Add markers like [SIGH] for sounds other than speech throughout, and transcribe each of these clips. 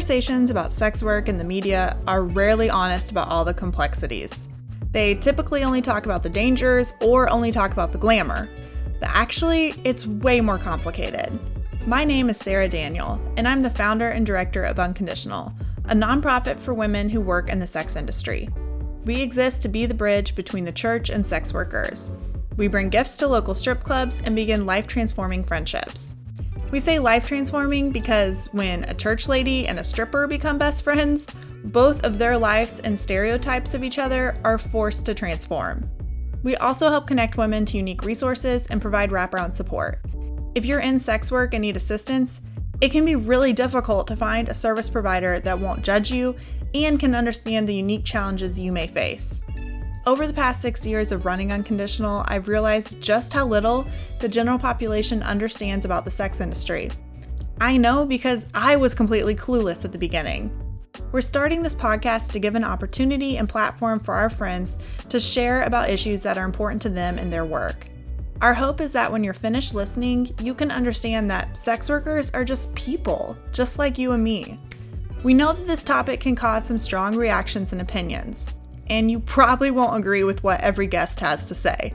Conversations about sex work in the media are rarely honest about all the complexities. They typically only talk about the dangers or only talk about the glamour. But actually, it's way more complicated. My name is Sarah Daniel, and I'm the founder and director of Unconditional, a nonprofit for women who work in the sex industry. We exist to be the bridge between the church and sex workers. We bring gifts to local strip clubs and begin life transforming friendships. We say life transforming because when a church lady and a stripper become best friends, both of their lives and stereotypes of each other are forced to transform. We also help connect women to unique resources and provide wraparound support. If you're in sex work and need assistance, it can be really difficult to find a service provider that won't judge you and can understand the unique challenges you may face. Over the past six years of running Unconditional, I've realized just how little the general population understands about the sex industry. I know because I was completely clueless at the beginning. We're starting this podcast to give an opportunity and platform for our friends to share about issues that are important to them and their work. Our hope is that when you're finished listening, you can understand that sex workers are just people, just like you and me. We know that this topic can cause some strong reactions and opinions and you probably won't agree with what every guest has to say.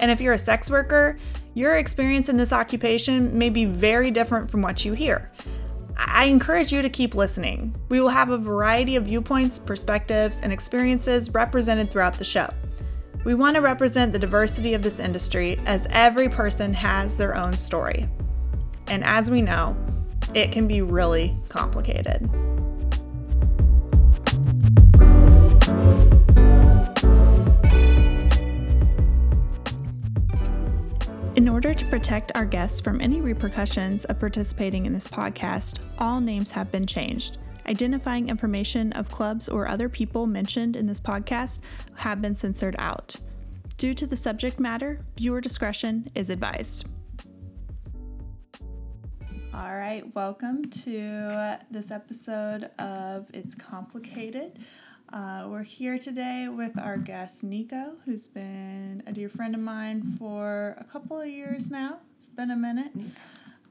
And if you're a sex worker, your experience in this occupation may be very different from what you hear. I encourage you to keep listening. We will have a variety of viewpoints, perspectives, and experiences represented throughout the show. We want to represent the diversity of this industry as every person has their own story. And as we know, it can be really complicated. In order to protect our guests from any repercussions of participating in this podcast, all names have been changed. Identifying information of clubs or other people mentioned in this podcast have been censored out. Due to the subject matter, viewer discretion is advised. All right, welcome to this episode of It's Complicated. Uh, we're here today with our guest Nico, who's been a dear friend of mine for a couple of years now. It's been a minute.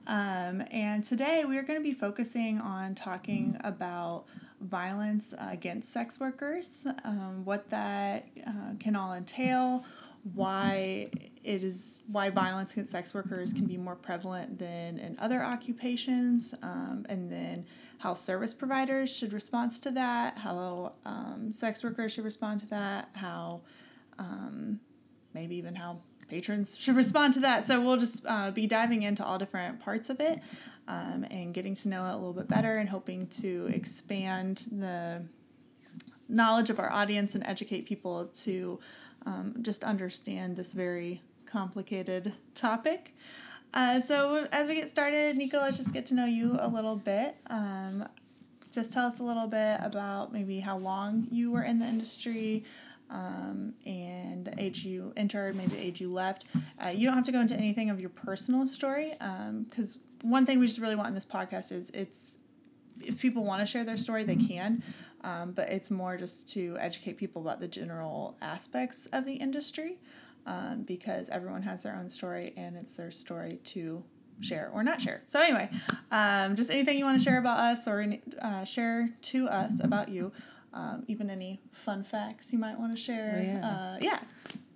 Um, and today we are going to be focusing on talking about violence against sex workers, um, what that uh, can all entail, why it is why violence against sex workers can be more prevalent than in other occupations, um, and then how service providers should respond to that, how um, sex workers should respond to that, how um, maybe even how patrons [LAUGHS] should respond to that. So we'll just uh, be diving into all different parts of it um, and getting to know it a little bit better and hoping to expand the knowledge of our audience and educate people to um, just understand this very complicated topic. Uh, so as we get started, Nico, let's just get to know you a little bit. Um, just tell us a little bit about maybe how long you were in the industry um, and the age you entered, maybe the age you left. Uh, you don't have to go into anything of your personal story because um, one thing we just really want in this podcast is it's if people want to share their story, they can. Um, but it's more just to educate people about the general aspects of the industry um, because everyone has their own story and it's their story to share or not share. So, anyway, um, just anything you want to share about us or uh, share to us about you, um, even any fun facts you might want to share. yeah. Uh, yeah.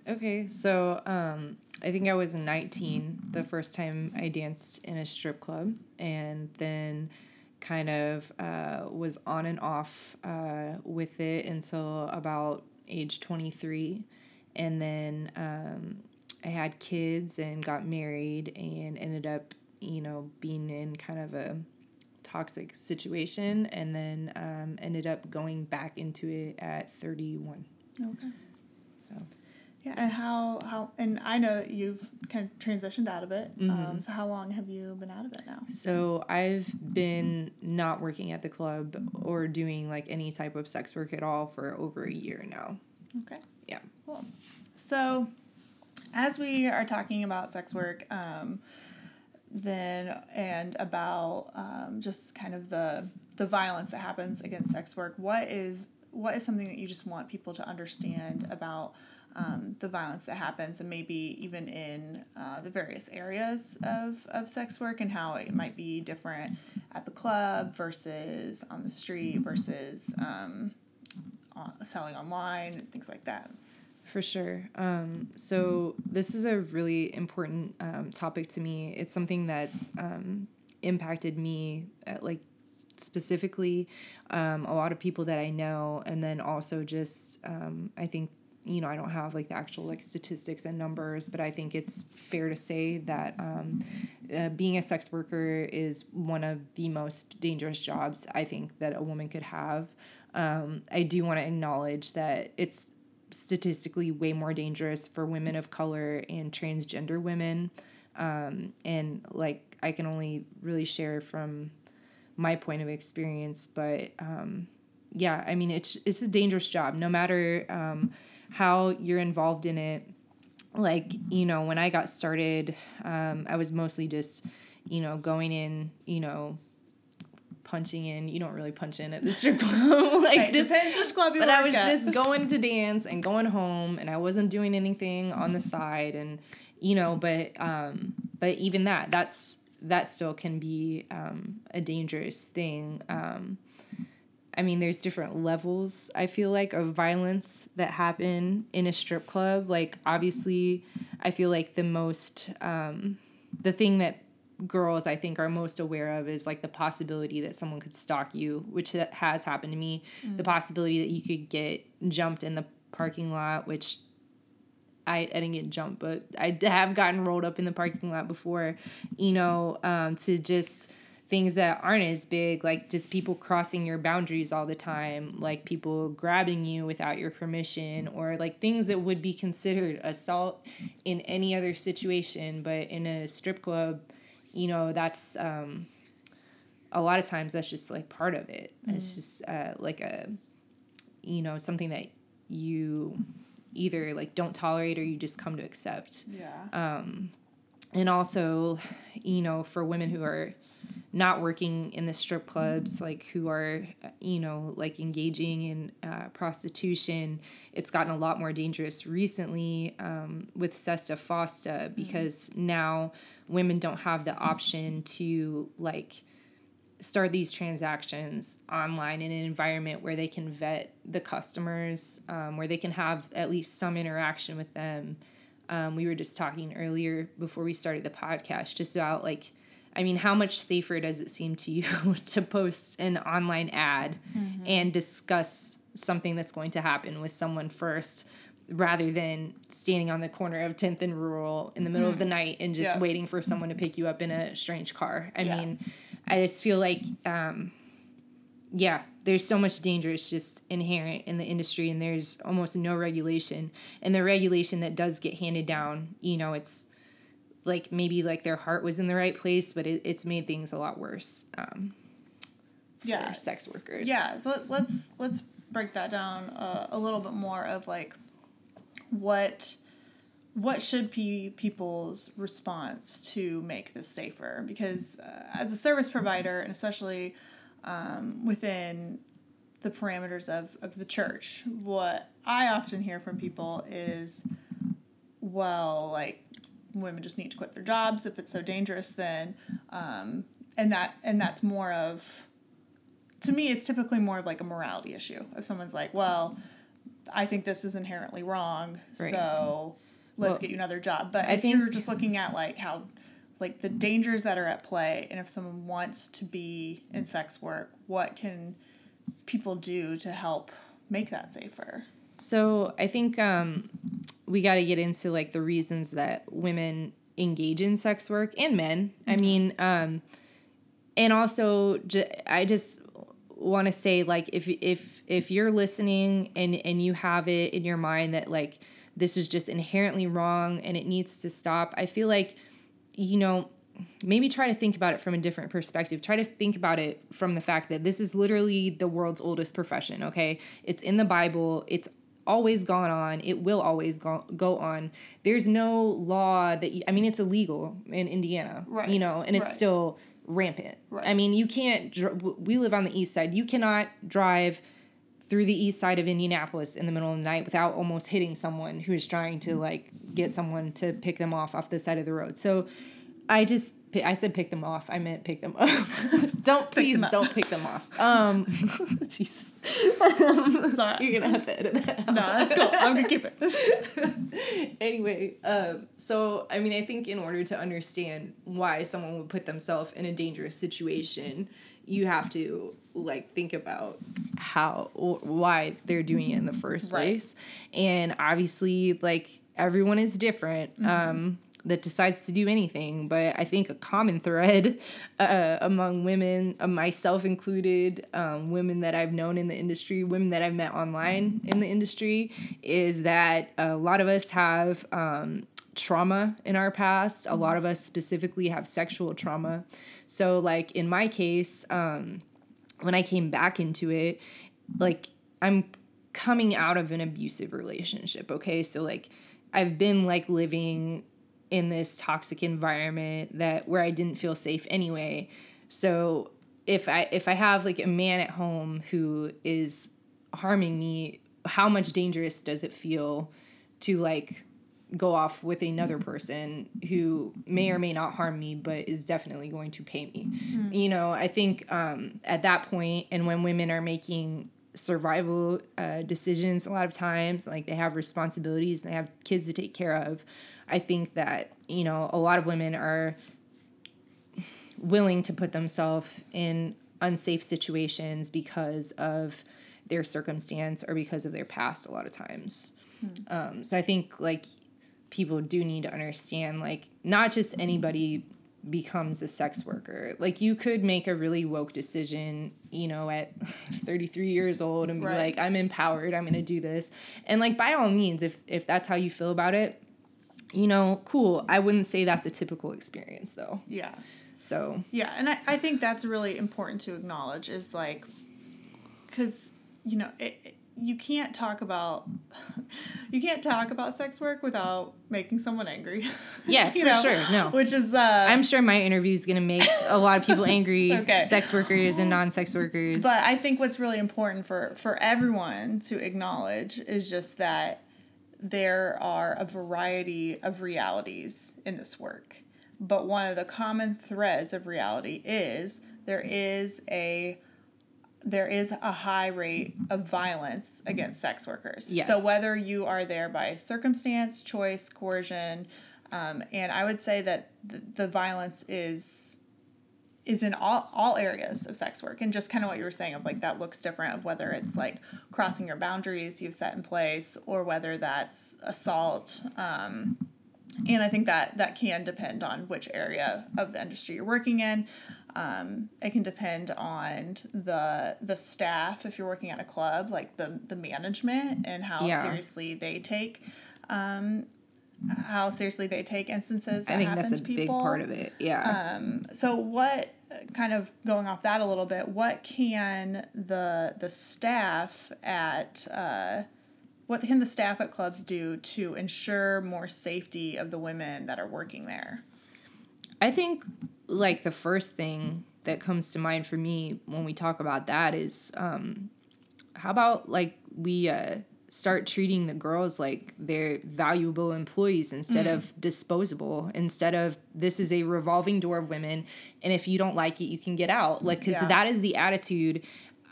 Okay, so um, I think I was 19 the first time I danced in a strip club, and then kind of uh, was on and off uh, with it until about age 23 and then um, I had kids and got married and ended up, you know, being in kind of a toxic situation, and then um, ended up going back into it at thirty one. Okay. So. Yeah, and how how and I know that you've kind of transitioned out of it. Mm-hmm. Um, so how long have you been out of it now? So I've been not working at the club or doing like any type of sex work at all for over a year now. Okay. Yeah. Cool. So, as we are talking about sex work, um, then and about um, just kind of the the violence that happens against sex work, what is what is something that you just want people to understand about um, the violence that happens, and maybe even in uh, the various areas of, of sex work, and how it might be different at the club versus on the street versus um, selling online and things like that. For sure. Um, so this is a really important um, topic to me. It's something that's um, impacted me, at, uh, like specifically, um, a lot of people that I know, and then also just um, I think you know I don't have like the actual like statistics and numbers, but I think it's fair to say that um, uh, being a sex worker is one of the most dangerous jobs I think that a woman could have. I do want to acknowledge that it's statistically way more dangerous for women of color and transgender women. Um, and like I can only really share from my point of experience, but um, yeah, I mean it's it's a dangerous job no matter um, how you're involved in it. Like you know, when I got started, um, I was mostly just you know going in, you know, punching in. You don't really punch in at the strip club. [LAUGHS] like just, depends which club you But I was at. just [LAUGHS] going to dance and going home, and I wasn't doing anything on the side, and you know, but um, but even that, that's that still can be um, a dangerous thing. Um, I mean, there's different levels, I feel like, of violence that happen in a strip club. Like, obviously, I feel like the most, um, the thing that girls I think are most aware of is like the possibility that someone could stalk you, which has happened to me. Mm. The possibility that you could get jumped in the parking lot, which I, I didn't get jumped, but I have gotten rolled up in the parking lot before, you know, um, to just things that aren't as big, like just people crossing your boundaries all the time, like people grabbing you without your permission, or like things that would be considered assault in any other situation, but in a strip club, you know that's um, a lot of times that's just like part of it. Mm. It's just uh, like a you know something that you either like don't tolerate or you just come to accept. Yeah. Um, and also you know for women who are not working in the strip clubs like who are you know like engaging in uh, prostitution it's gotten a lot more dangerous recently um, with sesta fosta mm-hmm. because mm-hmm. now women don't have the option to like start these transactions online in an environment where they can vet the customers, um, where they can have at least some interaction with them. Um, we were just talking earlier before we started the podcast just about like, I mean, how much safer does it seem to you [LAUGHS] to post an online ad mm-hmm. and discuss something that's going to happen with someone first rather than standing on the corner of 10th and rural in the middle mm. of the mm-hmm. night and just yeah. waiting for someone to pick you up in a strange car. I yeah. mean, I just feel like, um, yeah, there's so much danger. It's just inherent in the industry, and there's almost no regulation. And the regulation that does get handed down, you know, it's like maybe like their heart was in the right place, but it, it's made things a lot worse. Um, yeah, sex workers. Yeah, so let's let's break that down uh, a little bit more of like what what should be people's response to make this safer because uh, as a service provider and especially um, within the parameters of, of the church what i often hear from people is well like women just need to quit their jobs if it's so dangerous then um, and that and that's more of to me it's typically more of like a morality issue if someone's like well I think this is inherently wrong. Right. So let's well, get you another job. But I if think you're just looking at like how like the dangers that are at play and if someone wants to be in sex work, what can people do to help make that safer? So I think um, we got to get into like the reasons that women engage in sex work and men. Mm-hmm. I mean, um, and also I just want to say like if if if you're listening and and you have it in your mind that like this is just inherently wrong and it needs to stop i feel like you know maybe try to think about it from a different perspective try to think about it from the fact that this is literally the world's oldest profession okay it's in the bible it's always gone on it will always go, go on there's no law that you, i mean it's illegal in indiana right you know and it's right. still rampant. Right. I mean, you can't. We live on the east side. You cannot drive through the east side of Indianapolis in the middle of the night without almost hitting someone who's trying to mm. like get someone to pick them off off the side of the road. So, I just I said pick them off. I meant pick them up. don't please don't pick them off. I meant pick them up. don't please up. don't pick them off. Um, [LAUGHS] Jesus, right. you're gonna have to edit that. Out. No, that's cool. I'm gonna keep it. [LAUGHS] anyway, um, so I mean, I think in order to understand why someone would put themselves in a dangerous situation, you have to like think about how or why they're doing it in the first Right. place, and obviously, like everyone is different. Mm-hmm. Um, that decides to do anything, but I think a common thread [LAUGHS] uh, among women, uh, myself included, um, women that I've known in the industry, women that I've met online in the industry, is that a lot of us have um, trauma in our past. A lot of us specifically have sexual trauma. So, like in my case, um, when I came back into it, like I'm coming out of an abusive relationship. Okay. So, like, I've been like living in this toxic environment that where I didn't feel safe anyway. So if I if I have like a man at home who is harming me, how much dangerous does it feel to like go off with another person who may or may not harm me but is definitely going to pay me. You know, I think um at that point and when women are making survival uh, decisions a lot of times like they have responsibilities and they have kids to take care of i think that you know a lot of women are willing to put themselves in unsafe situations because of their circumstance or because of their past a lot of times. Um, so i think like people do need to understand like not just anybody becomes a sex worker. Like you could make a really woke decision you know at [LAUGHS] 33 years old and be Right. like i'm empowered. I'm gonna do this. And like by all means if if that's how you feel about it you know cool i wouldn't say that's a typical experience though Yeah. so Yeah, and I, I think that's really important to acknowledge is like, because you know it, it- you can't talk about [LAUGHS] you can't talk about sex work without making someone angry. Yeah, [LAUGHS] for sure, no. which is uh, i'm sure my interview is gonna make a lot of people [LAUGHS] angry okay. sex workers and non-sex workers But I think what's really important for for everyone to acknowledge is just that there are a variety of realities in this work. But one of the common threads of reality is there is a there is a high rate of violence against sex workers. Yes. So whether you are there by circumstance, choice, coercion, um, and I would say that the, the violence is is in all all areas of sex work and just kind of what you were saying of like that looks different of whether it's like crossing your boundaries you've set in place or whether that's assault um, and i think that that can depend on which area of the industry you're working in um, it can depend on the the staff if you're working at a club like the the management and how Yeah. seriously they take um, how seriously they take instances that i think happen that's a to people big part of it yeah. So what kind of going off that a little bit what can the the staff at uh, what can the staff at clubs do to ensure more safety of the women that are working there? I think like the first thing that comes to mind for me when we talk about that is um, how about like we uh, start treating the girls like they're valuable employees instead mm. of disposable instead of this is a revolving door of women and if you don't like it you can get out like because Yeah. that is the attitude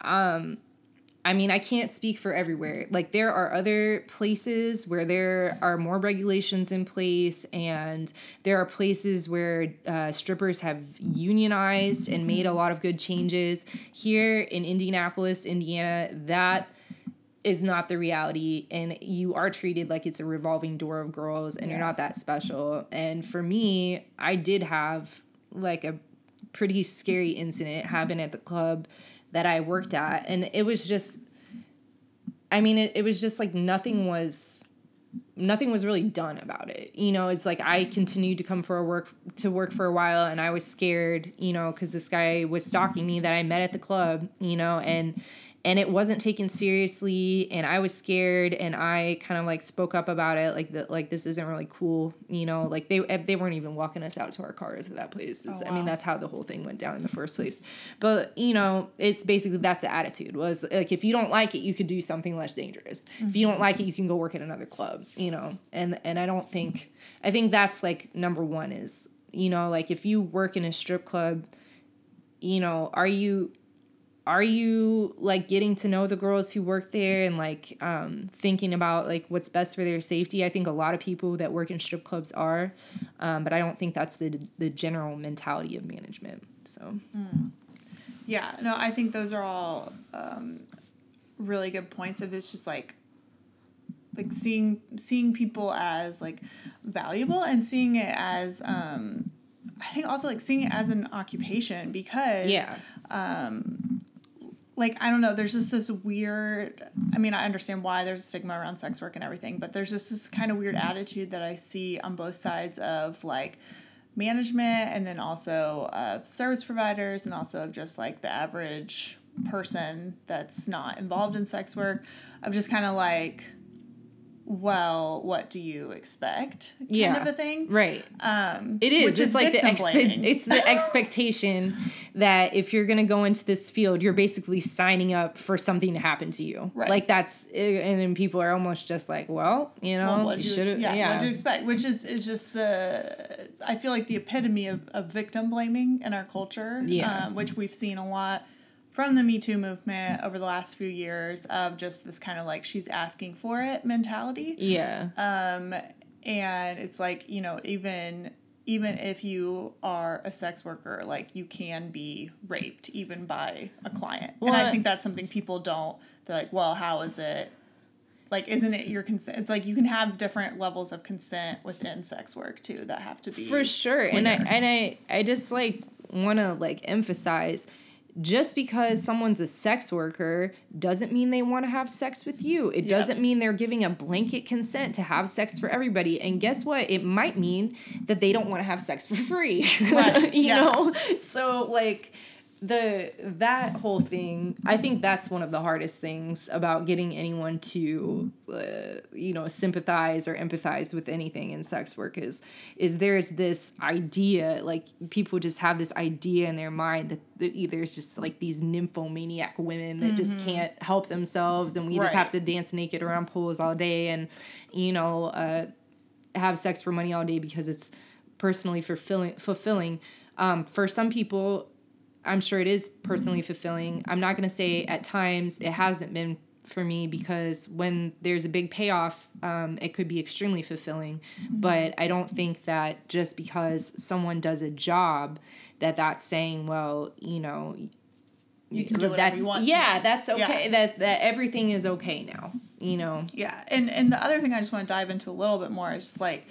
um, I mean, I can't speak for everywhere. Like, there are other places where there are more regulations in place, and there are places where uh, strippers have unionized and made a mm-hmm. lot of good changes. Here in Indianapolis, Indiana, that is not the reality, and you are treated like it's a revolving door of girls, and you're not that special. And for me, I did have like a pretty scary incident happen at the club that I worked at. And it was just, I mean, it, it was just like nothing was. Nothing was really done about it. You know, it's like I continued to come for a work to work for a while and I was scared, you know, cuz this guy was stalking me that I met at the club, you know, and and it wasn't taken seriously and i was scared and i kind of like spoke up about it like that like this isn't really cool you know like they eh, they weren't even walking us out to our cars at that place. Oh, i mean that's how the whole thing went down in the first place. But you know it's basically that's the attitude was like if you don't like it you could do something less dangerous. If you don't mm-hmm. like it you can go work at another club you know and and i don't think i think that's like number one is You know, like if you work in a strip club, you know, are you are you like getting to know the girls who work there and like um, thinking about like what's best for their safety? I think a lot of people that work in strip clubs are, um, but I don't think that's the the general mentality of management. So, mm. yeah, no, I think those are all um, really good points. Of it's just like like seeing seeing people as like valuable and seeing it as um, I think also like seeing it as an occupation because yeah. Um, like I don't know, there's just this weird I mean, I understand why there's a stigma around sex work and everything, but there's just this kind of weird mm-hmm. attitude that I see on both sides of like management and then also of service providers and also of just like the average person that's not involved in sex work of just kind of like well, what do you expect? Kind yeah. of a thing. Right. Um, it is. It's like the expe- it's the [LAUGHS] expectation that if you're going to go into this field, you're basically signing up for something to happen to you. Right. Like that's, and then people are almost just like, well, you know, well, what you should yeah, yeah. What do you expect? Which is, is just the, I feel like the epitome of, of victim blaming in our culture. Yeah. Um, which we've seen a lot from the Me Too movement over the last few years of just this kind of like she's asking for it mentality. Yeah. Um, and it's like you know even even if you are a sex worker, like you can be raped even by a client. Well, and I think that's something people don't. They're like, well, how is it? Like, isn't it your consent? It's like you can have different levels of consent within sex work too that have to be for sure. Cleaner. And I and I I just like want to like emphasize just because someone's a sex worker doesn't mean they want to have sex with you. It yep. doesn't mean they're giving a blanket consent to have sex for everybody. And guess what? It might mean that they don't want to have sex for free. [LAUGHS] Right. you yeah. know? So like the that whole thing i think that's one of the hardest things about getting anyone to uh, you know sympathize or empathize with anything in sex work is is there's this idea like people just have this idea in their mind that, there's just like these nymphomaniac women that mm-hmm. just can't help themselves and we right. just have to dance naked around pools all day and you know uh, have sex for money all day because it's personally fulfilling fulfilling um, for some people I'm sure it is personally fulfilling. I'm not going to say at times it hasn't been for me because when there's a big payoff, um, it could be extremely fulfilling. Mm-hmm. But I don't think that just because someone does a job, that that's saying, well, you know, you can do that's you want yeah, to. that's okay. Yeah. That that everything is okay now. You know. Yeah, and and the other thing I just want to dive into a little bit more is like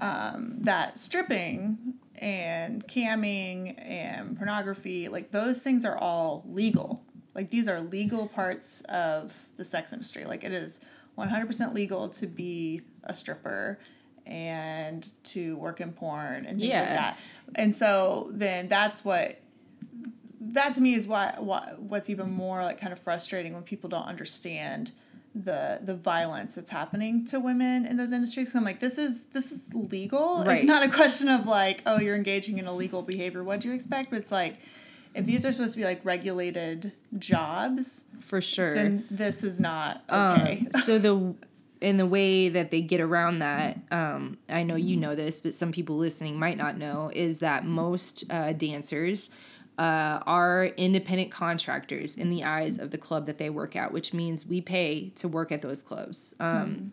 um, that stripping and camming and pornography, like those things are all legal. Like these are legal parts of the sex industry. Like it is 100% legal to be a stripper and to work in porn and things yeah. like that. And so then that's what that to me is why, why what's even more like kind of frustrating when people don't understand the the violence that's happening to women in those industries. So I'm like, this is this is legal. Right. It's not a question of like, oh, you're engaging in illegal behavior. What do you expect? But it's like, if these are supposed to be like regulated jobs, for sure, then this is not okay. Um, [LAUGHS] so the in the way that they get around that, um, I know you know this, but some people listening might not know, is that most uh, dancers uh, are independent contractors in the eyes of the club that they work at, which means we pay to work at those clubs. Um, mm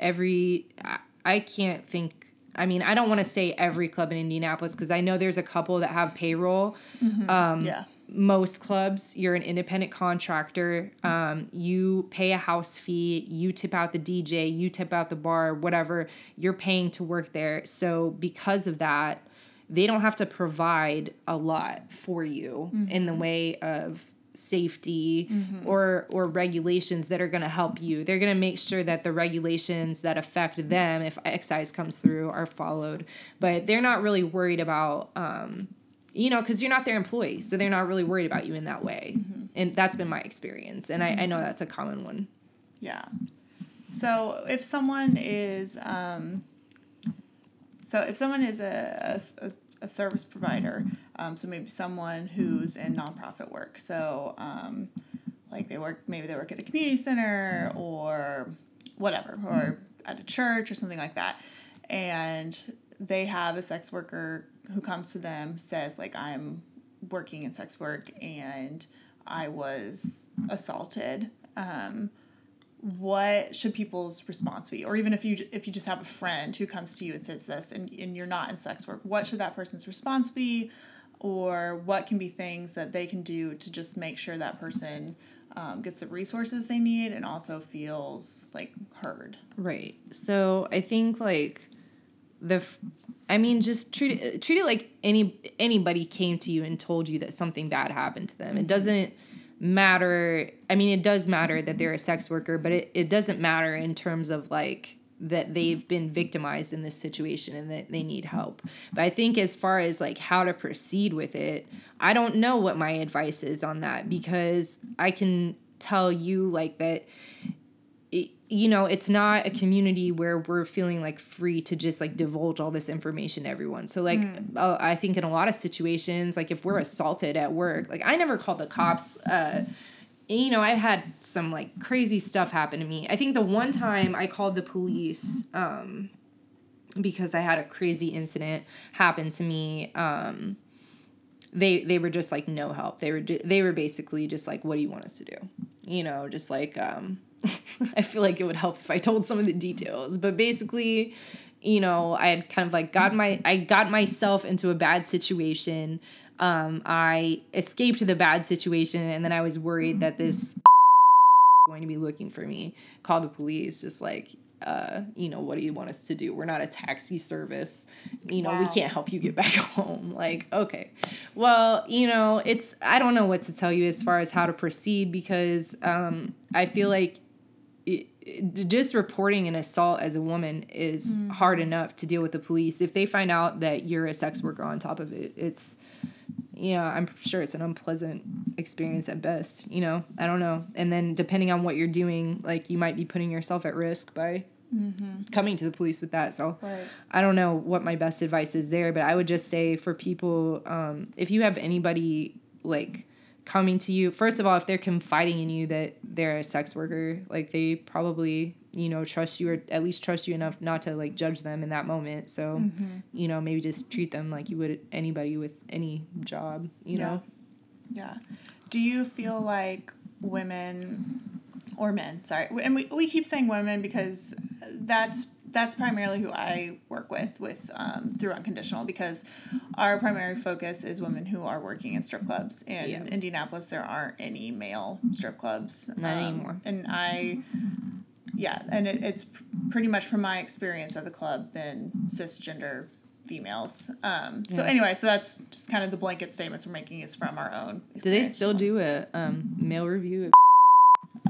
Every, I, I can't think I mean, I don't want to say every club in Indianapolis because I know there's a couple that have payroll. Mm-hmm. Um, yeah. Most clubs, you're an independent contractor. Um, you pay a house fee. You tip out the DJ. You tip out the bar. Whatever. You're paying to work there. So because of that, they don't have to provide a lot for you mm-hmm. in the way of safety mm-hmm. or or regulations that are going to help you. They're going to make sure that the regulations that affect them if excise comes through are followed. But they're not really worried about um, you know, because you're not their employee, so they're not really worried about you in that way. Mm-hmm. And that's been my experience, and I, I know mm-hmm. that's a common one. Yeah. So if someone is um, so if someone is a, a, a service provider, um, so maybe someone who's in nonprofit work, so um, like they work, maybe they work at a community center or whatever, or at a church or something like that, and they have a sex worker who comes to them says like I'm working in sex work and I was assaulted, um, what should people's response be? Or even if you if you just have a friend who comes to you and says this and, and you're not in sex work, what should that person's response be? Or what can be things that they can do to just make sure that person um, gets the resources they need and also feels like heard? Right. So I think like the I mean, just treat it treat it like any anybody came to you and told you that something bad happened to them. It doesn't matter. I mean, it does matter that they're a sex worker, but it, it doesn't matter in terms of like that they've been victimized in this situation and that they need help. But I think as far as like how to proceed with it, I don't know what my advice is on that because I can tell you like that you know it's not a community where we're feeling like free to just like divulge all this information to everyone. So like uh, i think in a lot of situations like if we're assaulted at work like i never called the cops uh you know i had some like crazy stuff happen to me. I think the one time i called the police um because i had a crazy incident happen to me um they they were just like no help. They were they were basically just like what do you want us to do? You know just like um [LAUGHS] i feel like it would help if i told some of the details but basically you know i had kind of like got my i got myself into a bad situation. Um i escaped the bad situation and then i was worried that this [LAUGHS] going to be looking for me. Call the police just like uh you know what do you want us to do? We're not a taxi service. You know we can't help you get back [LAUGHS] home. Like okay. Well you know it's i don't know what to tell you as far as how to proceed because um i feel like just reporting an assault as a woman is hard enough to deal with the police if they find out that you're a sex worker on top of it it's yeah, I'm sure it's an unpleasant experience at best, you know? I don't know. And then depending on what you're doing, like you might be putting yourself at risk by coming to the police with that. So Right. I don't know what my best advice is there, but I would just say for people, um, if you have anybody like coming to you, first of all, if they're confiding in you that they're a sex worker, like they probably, you know, trust you or at least trust you enough not to like judge them in that moment. So, mm-hmm. you know, maybe just treat them like you would anybody with any job, you Yeah. know? Yeah. Do you feel like women or men, sorry, and we, we keep saying women because that's that's primarily who I work with with um, through unconditional because our primary focus is women who are working in strip clubs. And in Indianapolis there aren't any male strip clubs. Not Um, anymore. and I yeah and it, it's pretty much from my experience at the club been cisgender females. Um, so anyway so that's just kind of the blanket statements we're making is from our own Do they still do a um, male revue?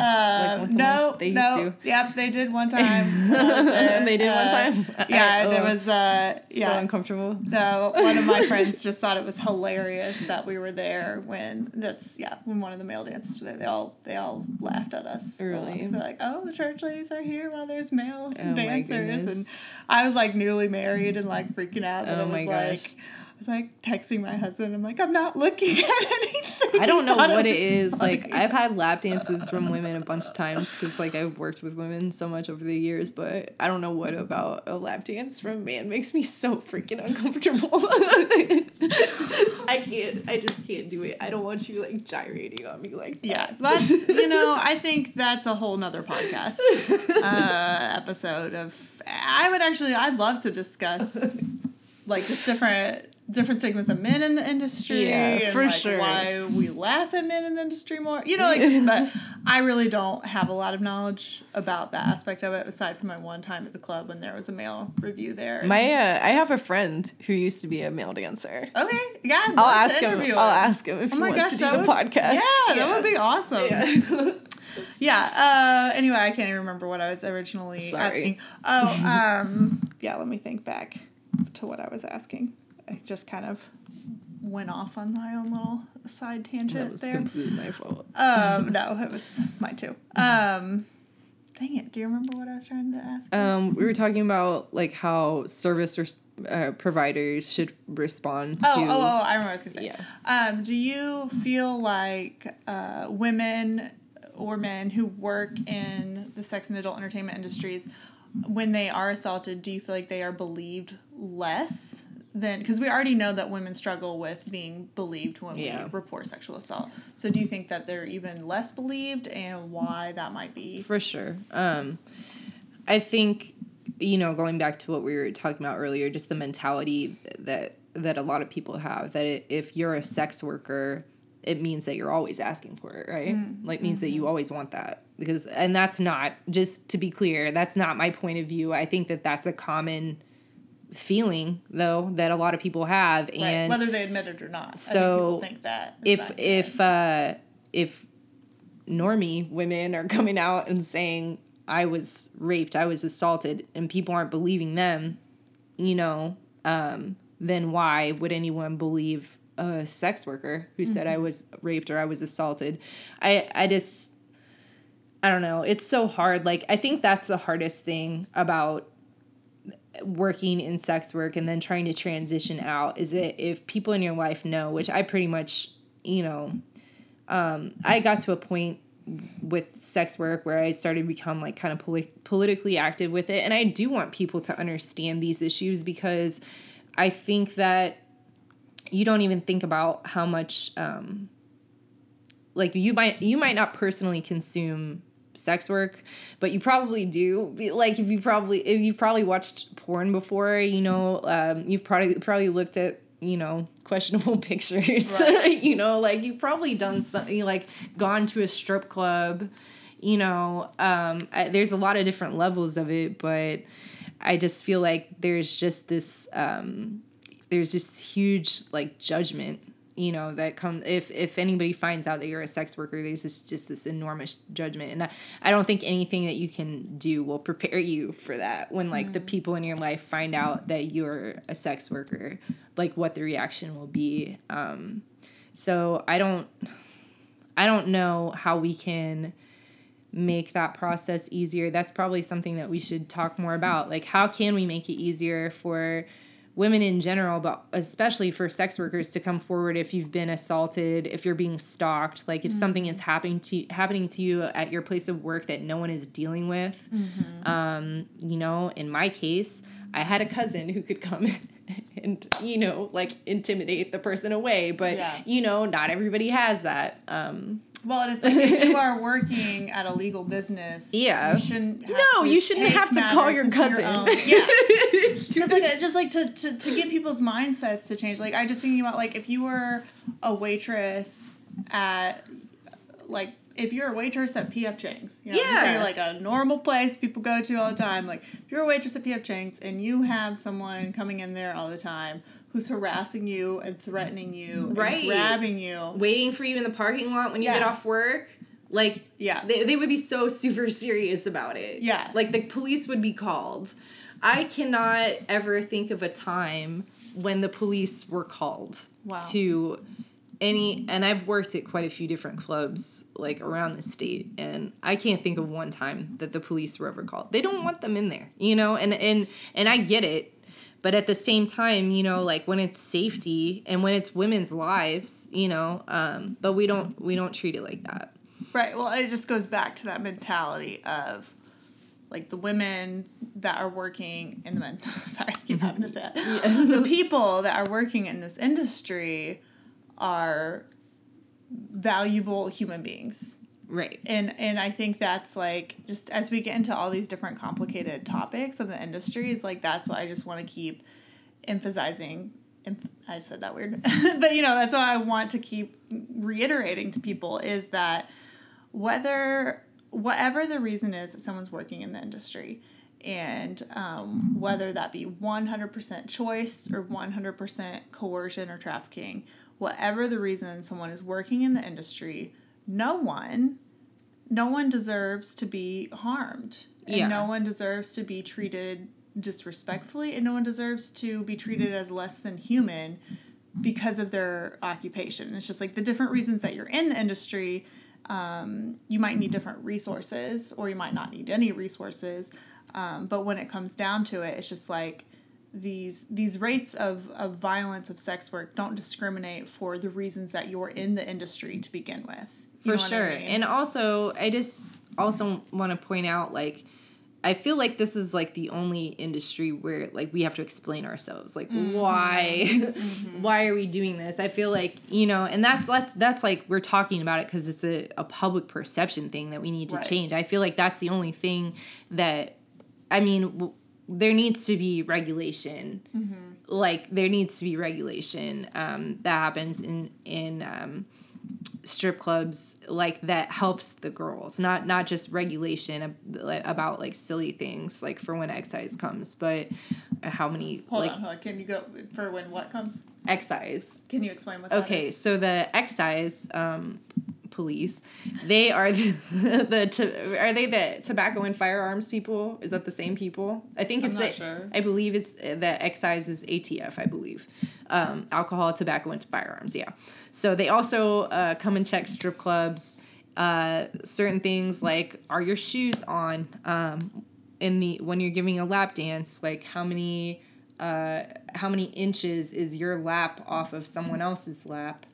Uh, no. They used no. to. Yep, they did one time. [LAUGHS] I there. They did one Uh, time? Yeah, Oh. it was. Uh, So uncomfortable. no, one of my friends just thought it was hilarious that we were there when that's yeah when one of the male dancers were there. They all they all laughed at us. Really? So like, oh, the church ladies are here while there's male Oh dancers, and I was like newly married and like freaking out. That Oh I was my like, gosh. Was like texting my husband. I'm like, I'm not looking [LAUGHS] at anything. I don't know what it is. is. Like. I've had lap dances from women a bunch of times because like I've worked with women so much over the years, but I don't know what about a lap dance from a man makes me so freaking uncomfortable. [LAUGHS] I can't. I just can't do it. I don't want you like gyrating on me like Yeah, that's you [LAUGHS] know, I think that's a whole nother podcast uh, episode of. I would actually, I'd love to discuss like just different different stigmas of men in the industry, Yeah, for like sure. why we laugh at men in the industry more. You know, like just, but [LAUGHS] I really don't have a lot of knowledge about that aspect of it. Aside from my one time at the club when there was a male revue there. My uh, I have a friend who used to be a male dancer. okay, yeah, I'll ask to him. I'll ask him if Oh he wants gosh, to do the would, podcast. Yeah, that would be awesome. [LAUGHS] Yeah. Uh, anyway, I can't even remember what I was originally Sorry. asking. Oh, um, yeah. Let me think back to what I was asking. I just kind of went off on my own little side That tangent was there. completely my fault. Um, no, [LAUGHS] it was mine too. Um, dang it. Do you remember what I was trying to ask? Um, we were talking about like how service res- uh, providers should respond to. Oh, oh, oh, I remember what I was going to say. Yeah. Um, do you feel like uh, women or men who work in the sex and adult entertainment industries, when they are assaulted, do you feel like they are believed less then because we already know that women struggle with being believed when Yeah. we report sexual assault. So do you think that they're even less believed and why that might be? For sure. Um, I think, you know, going back to what we were talking about earlier, just the mentality that that a lot of people have that it, if you're a sex worker, it means that you're always asking for it, right? Like means that you always want that because, and that's not just to be clear, that's not my point of view. I think that that's a common feeling though that a lot of people have, Right, and whether they admit it or not. I think So, think that. if But, if uh if normie women are [LAUGHS] coming out and saying I was raped, I was assaulted, and people aren't believing them, you know, um, then why would anyone believe a sex worker who said I was raped or I was assaulted? I I just I don't know. It's so hard. Like I think that's the hardest thing about working in sex work and then trying to transition out is that if people in your life know, which I pretty much, you know, um, I got to a point with sex work where I started to become like kind of poli- politically active with it. And I do want people to understand these issues because I think that you don't even think about how much, um, like you might you might not personally consume sex work but you probably do like if you probably if you've probably watched porn before you know um, you've probably probably looked at you know questionable [LAUGHS] pictures Right. [LAUGHS] you know like you've probably done something like gone to a strip club you know um, I, there's a lot of different levels of it but i just feel like there's just this um, there's just huge like judgment you know that come if if anybody finds out that you're a sex worker there's this just this enormous judgment. And I, I don't think anything that you can do will prepare you for that when like the people in your life find out that you're a sex worker like what the reaction will be. Um so i don't i don't know how we can make that process easier. That's probably something that we should talk more about. Like how can we make it easier for women in general but especially for sex workers to come forward if you've been assaulted if you're being stalked like if something is happening to happening to you at your place of work that no one is dealing with um you know in my case i had a cousin who could come [LAUGHS] and you know like intimidate the person away but Yeah. you know not everybody has that um Well, and it's like if you are [LAUGHS] working at a legal business, Yeah. you shouldn't. Have No, you shouldn't have to call your cousin. own- yeah, [LAUGHS] because like it- just like to, to to get people's mindsets to change. Like I just thinking about like if you were a waitress at like if you're a waitress at PF Chang's, you know, Yeah. like a normal place people go to all the time. Like if you're a waitress at PF Chang's and you have someone coming in there all the time who's harassing you and threatening you, Right. and grabbing you, waiting for you in the parking lot when you Yeah. get off work. Like, Yeah. they, they would be so super serious about it. Yeah. Like, the police would be called. I cannot ever think of a time when the police were called Wow. to any, and I've worked at quite a few different clubs, like around the state, and I can't think of one time that the police were ever called. They don't want them in there, you know, and, and, and I get it. But at the same time, you know, like when it's safety and when it's women's lives, you know, um, but we don't we don't treat it like that. Right. Well, it just goes back to that mentality of like the women that are working in the men. [LAUGHS] Sorry, I keep having to say it. [LAUGHS] [LAUGHS] The people that are working in this industry are valuable human beings. Right. And and I think that's like just as we get into all these different complicated topics of the industry is like that's why I just want to keep emphasizing em- I said that weird. [LAUGHS] but you know, that's why I want to keep reiterating to people is that whether whatever the reason is that someone's working in the industry and um, whether that be 100% choice or 100% coercion or trafficking whatever the reason someone is working in the industry no one no one deserves to be harmed. And Yeah. no one deserves to be treated disrespectfully and no one deserves to be treated as less than human because of their occupation. It's just like the different reasons that you're in the industry um, you might need different resources or you might not need any resources. Um, but when it comes down to it it's just like these these rates of, of violence of sex work don't discriminate for the reasons that you're in the industry to begin with For what I sure. mean? And also, I just also want to point out like I feel like this is like the only industry where like we have to explain ourselves. Like why [LAUGHS] why are we doing this? I feel like, you know, and that's that's that's like we're talking about it cuz it's a, a public perception thing that we need to Right. change. I feel like that's the only thing that I mean w- there needs to be regulation. Like there needs to be regulation um, that happens in in um, strip clubs like that helps the girls not not just regulation about like silly things like for when excise comes but how many Hold like on, hold on. Can you go for when what comes? excise Can you explain what that okay so the excise um police. They are [LAUGHS] the, the to, are they the tobacco and firearms people? Is that the same people? I think it's the, sure. i believe it's uh, the excise is atf i believe. Um, alcohol tobacco and firearms yeah. So they also uh, come and check strip clubs. Uh, certain things like are your shoes on? Um, in the when you're giving a lap dance like how many uh, how many inches is your lap off of someone else's lap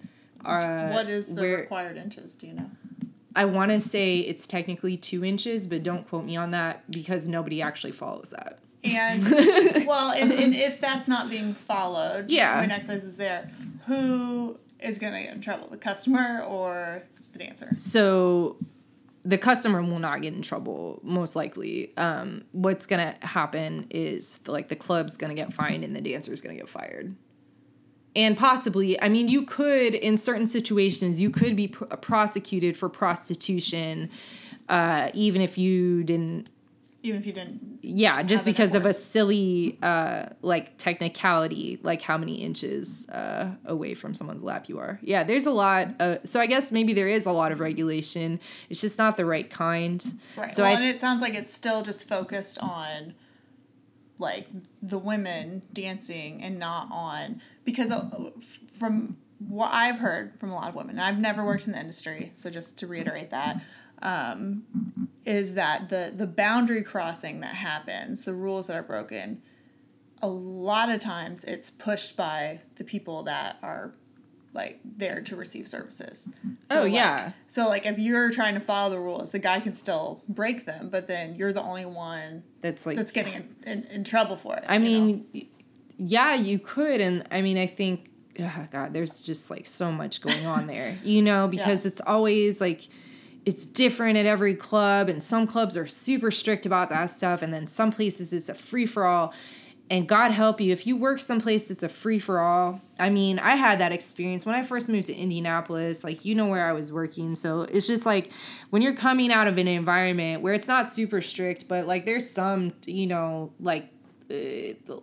uh, what is the where- required inches? Do you know? I want to say it's technically two inches, but don't quote me on that because nobody actually follows that. And [LAUGHS] well, and, and if that's not being followed, Yeah. when excise is there, who is gonna get in trouble? The customer or the dancer? So the customer will not get in trouble, most likely. Um, what's gonna happen is like the club's gonna get fined and the dancer's gonna get fired. And possibly, I mean, you could, in certain situations, you could be pr- prosecuted for prostitution, uh, even if you didn't Even if you didn't. yeah just because of a silly uh like technicality like how many inches uh away from someone's lap you are yeah there's a lot uh, so i guess maybe there is a lot of regulation it's just not the right kind Right. so well, i and it sounds like it's still just focused on like the women dancing and not on because uh, from what I've heard from a lot of women, I've never worked in the industry, so just to reiterate that, um, is that the the boundary crossing that happens, the rules that are broken, a lot of times it's pushed by the people that are like there to receive services. Mm-hmm. Oh, like- yeah. So like if you're trying to follow the rules, the guy can still break them, but then you're the only one that's like that's getting in, in, in trouble for it. I you know? mean, yeah, you could, and I mean, I think, oh God, there's just like so much going on there, [LAUGHS] you know, because it's always like it's different at every club, and some clubs are super strict about that stuff, and then some places it's a free for all. And God help you if you work someplace that's a free for all. I mean, I had that experience when I first moved to Indianapolis. Like, you know where I was working. So it's just like when you're coming out of an environment where it's not super strict, but like there's some, you know, like uh,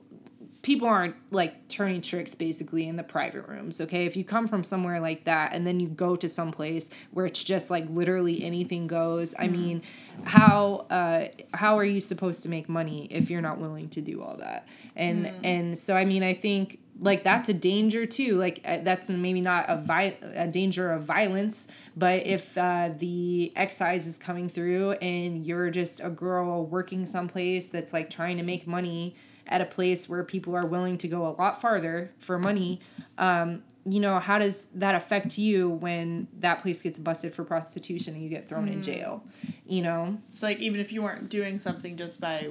people aren't like turning tricks basically in the private rooms okay? If you come from somewhere like that and then you go to some place where it's just like literally anything goes i mean how uh how are you supposed to make money if you're not willing to do all that? And and so i mean i think like that's a danger too like uh, that's maybe not a vi- a danger of violence but if uh, the excise is coming through and you're just a girl working someplace that's like trying to make money at a place where people are willing to go a lot farther for money um, you know how does that affect you when that place gets busted for prostitution and you get thrown in jail you know it's like even if you weren't doing something just by,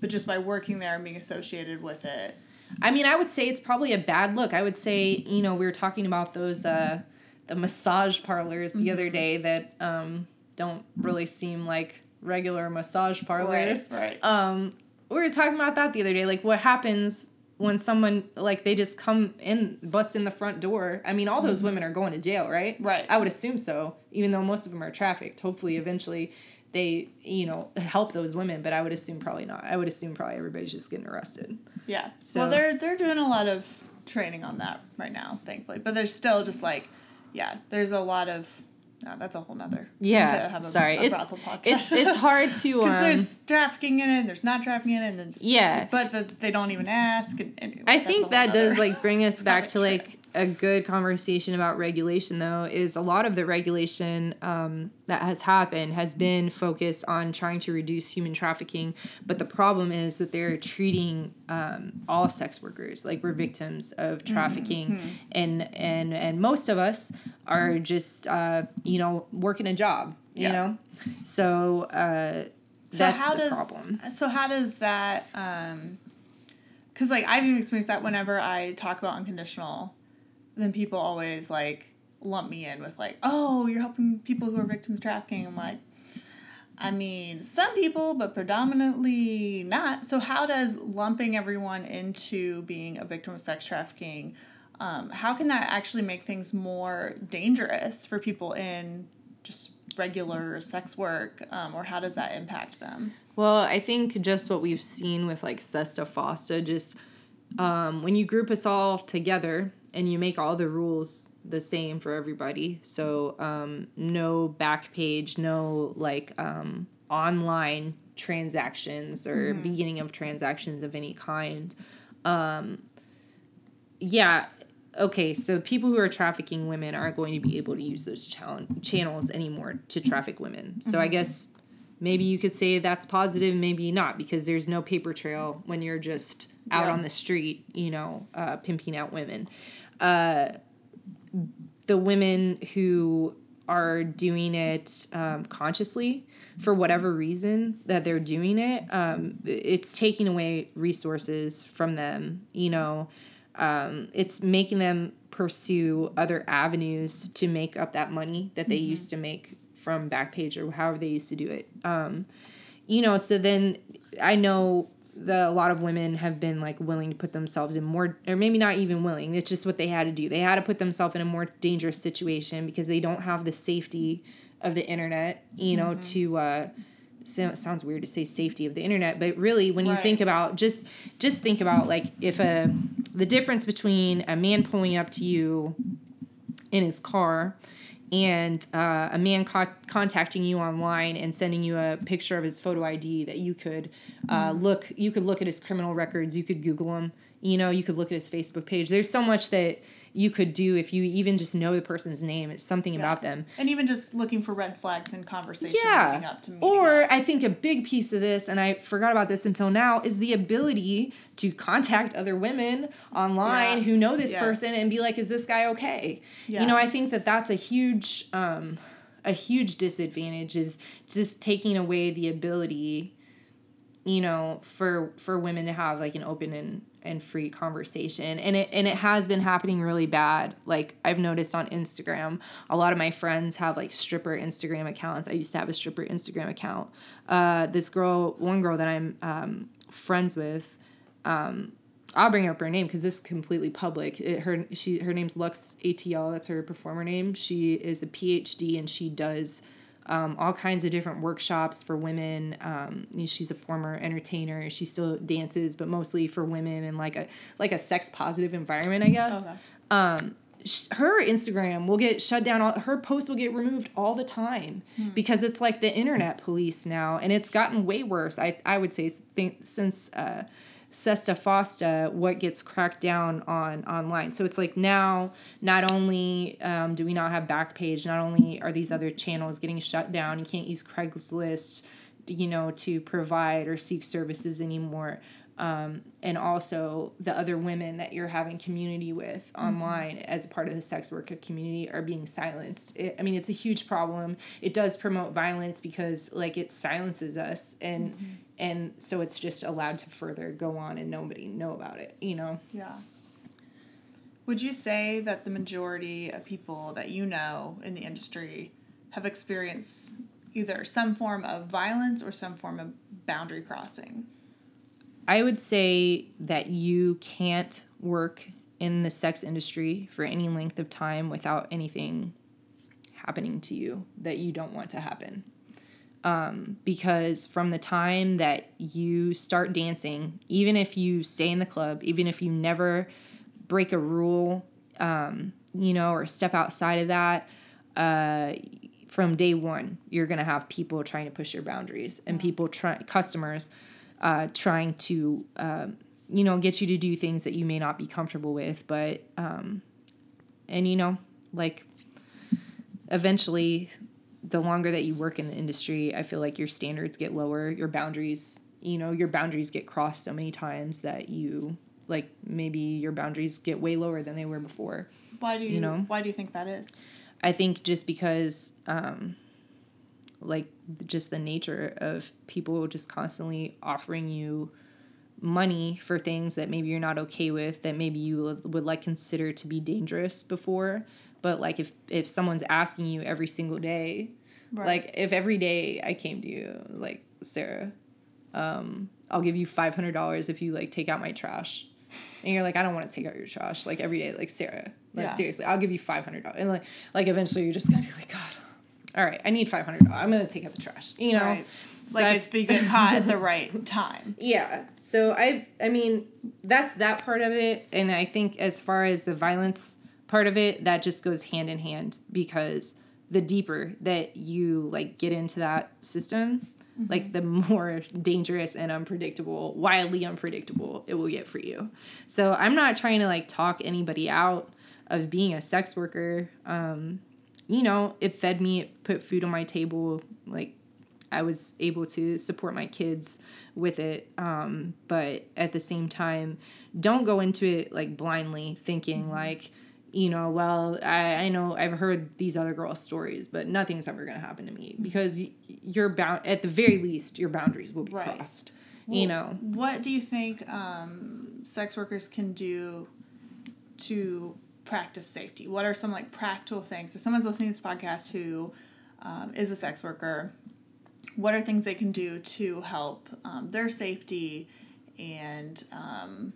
but just by working there and being associated with it. I mean, I would say it's probably a bad look. I would say, you know, we were talking about those uh the massage parlors the other day that um don't really seem like regular massage parlors. Right. Um we were talking about that the other day like what happens when someone like they just come in bust in the front door. I mean, all those mm-hmm. women are going to jail, right? Right. I would assume so, even though most of them are trafficked. Hopefully eventually they, you know, help those women, but I would assume probably not. I would assume probably everybody's just getting arrested. Yeah. So- well, they're they're doing a lot of training on that right now, thankfully. But there's still just like, yeah, there's a lot of. No, that's a whole nother. Yeah, to sorry. a it's it's it's hard to [LAUGHS] because um, there's trafficking in it, and there's not trafficking in it, and Yeah. but the, they don't even ask. And, and I think that does like bring us [LAUGHS] back to like a good conversation about regulation though is a lot of the regulation um, that has happened has been focused on trying to reduce human trafficking. But the problem is that they're treating um, all sex workers like we're victims of trafficking. And and and most of us are just uh, you know working a job you Yeah. know? So uh, That's how the does problem. so how does that um because like I've even experienced that whenever I talk about unconditional, then people always like lump me in with like, oh, you're helping people who are victims trafficking. I'm like, I mean, some people, but predominantly not. So how does lumping everyone into being a victim of sex trafficking? Um, how can that actually make things more dangerous for people in just regular sex work, um, or how does that impact them? Well, I think just what we've seen with like Sesta Fosta, just um, when you group us all together and you make all the rules the same for everybody. So um, no Backpage, no like um, online transactions or beginning of transactions of any kind. Um, yeah. Okay, so people who are trafficking women aren't going to be able to use those channels anymore to traffic women. So I guess maybe you could say that's positive, maybe not, because there's no paper trail when you're just out Yeah. on the street, you know, uh, pimping out women. Uh, the women who are doing it um, consciously for whatever reason that they're doing it um, it's taking away resources from them you know um, it's making them pursue other avenues to make up that money that they used to make from backpage or however they used to do it um, you know so then i know that a lot of women have been like willing to put themselves in more or maybe not even willing it's just what they had to do. They had to put themselves in a more dangerous situation because they don't have the safety of the internet you know to uh so it sounds weird to say safety of the internet but really when you think about just just think about like if a the difference between a man pulling up to you in his car and uh, a man co- contacting you online and sending you a picture of his photo ID that you could uh, look you could look at his criminal records you could google him you know you could look at his facebook page. There's so much that you could do if you even just know the person's name it's something about them And even just looking for red flags in conversation leading yeah. up to Or up. I think a big piece of this, and I forgot about this until now, is the ability to contact other women online Yeah. who know this Yes. person and be like, "Is this guy okay?" Yeah. You know, I think that that's a huge, um, a huge disadvantage is just taking away the ability, you know, for for women to have like an open and and free conversation and it and it has been happening really bad like i've noticed on instagram a lot of my friends have like stripper instagram accounts i used to have a stripper instagram account uh, this girl one girl that i'm um, friends with um, I'll bring up her name because this is completely public. It, her she her name's Lux ATL. That's her performer name. She is a PhD and she does um, all kinds of different workshops for women. Um, you know, she's a former entertainer. She still dances, but mostly for women and like a like a sex positive environment, I guess. Okay. Sh- Her Instagram will get shut down. All, her posts will get removed all the time because it's like the internet police now, and it's gotten way worse. I I would say think, since. Uh, Sesta Fosta, what gets cracked down on online. So it's like now, not only um, do we not have Backpage, not only are these other channels getting shut down, you can't use Craigslist, you know, to provide or seek services anymore. Um, and also the other women that you're having community with online as a part of the sex worker community are being silenced. It, I mean, it's a huge problem. It does promote violence because like it silences us and and so it's just allowed to further go on and nobody know about it. You know. Yeah. Would you say that the majority of people that you know in the industry have experienced either some form of violence or some form of boundary crossing? I would say that you can't work in the sex industry for any length of time without anything happening to you that you don't want to happen. Um, because from the time that you start dancing, even if you stay in the club, even if you never break a rule, um, you know, or step outside of that, uh, from day one, you're gonna have people trying to push your boundaries and people try customers uh, trying to um, you know get you to do things that you may not be comfortable with, but um, and you know like eventually the longer that you work in the industry, I feel like your standards get lower, your boundaries, you know, your boundaries get crossed so many times that you like maybe your boundaries get way lower than they were before. Why do you, You know? why do you think that is? I think just because um like just the nature of people just constantly offering you money for things that maybe you're not okay with that maybe you would like consider to be dangerous before but like if if someone's asking you every single day right. like if every day i came to you like sarah um i'll give you $500 if you like take out my trash and you're like i don't want to take out your trash like every day like sarah like yeah. seriously i'll give you $500 and like like eventually you're just gonna be like god all right i need $500 i'm gonna take out the trash you know right so like you get caught at the right [LAUGHS] time. Yeah. So I I mean that's that part of it and I think as far as the violence part of it that just goes hand in hand because the deeper that you like get into that system mm-hmm. like the more dangerous and unpredictable wildly unpredictable it will get for you so i'm not trying to like talk anybody out of being a sex worker um you know it fed me it put food on my table like I was able to support my kids with it. Um, but at the same time, don't go into it like blindly thinking mm-hmm. like, you know, well, I, I know I've heard these other girls' stories, but nothing's ever going to happen to me because you're bound, at the very least, your boundaries will be right. crossed. Well, you know, what do you think um, sex workers can do to practice safety? What are some like practical things? If someone's listening to this podcast who um, is a sex worker, what are things they can do to help um, their safety and um,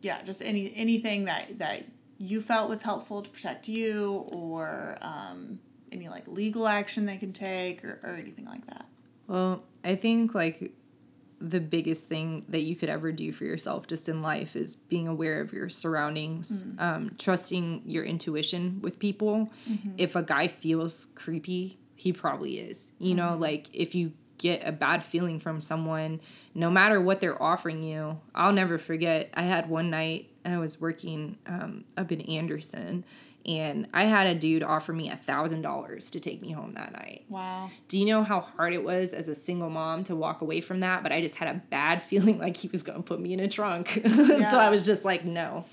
yeah just any anything that that you felt was helpful to protect you or um, any like legal action they can take or, or anything like that well i think like the biggest thing that you could ever do for yourself just in life is being aware of your surroundings mm-hmm. um, trusting your intuition with people mm-hmm. if a guy feels creepy he probably is. You know, mm-hmm. like if you get a bad feeling from someone, no matter what they're offering you, I'll never forget. I had one night I was working um, up in Anderson, and I had a dude offer me a thousand dollars to take me home that night. Wow. Do you know how hard it was as a single mom to walk away from that? But I just had a bad [LAUGHS] feeling like he was gonna put me in a trunk. Yeah. [LAUGHS] so I was just like, no.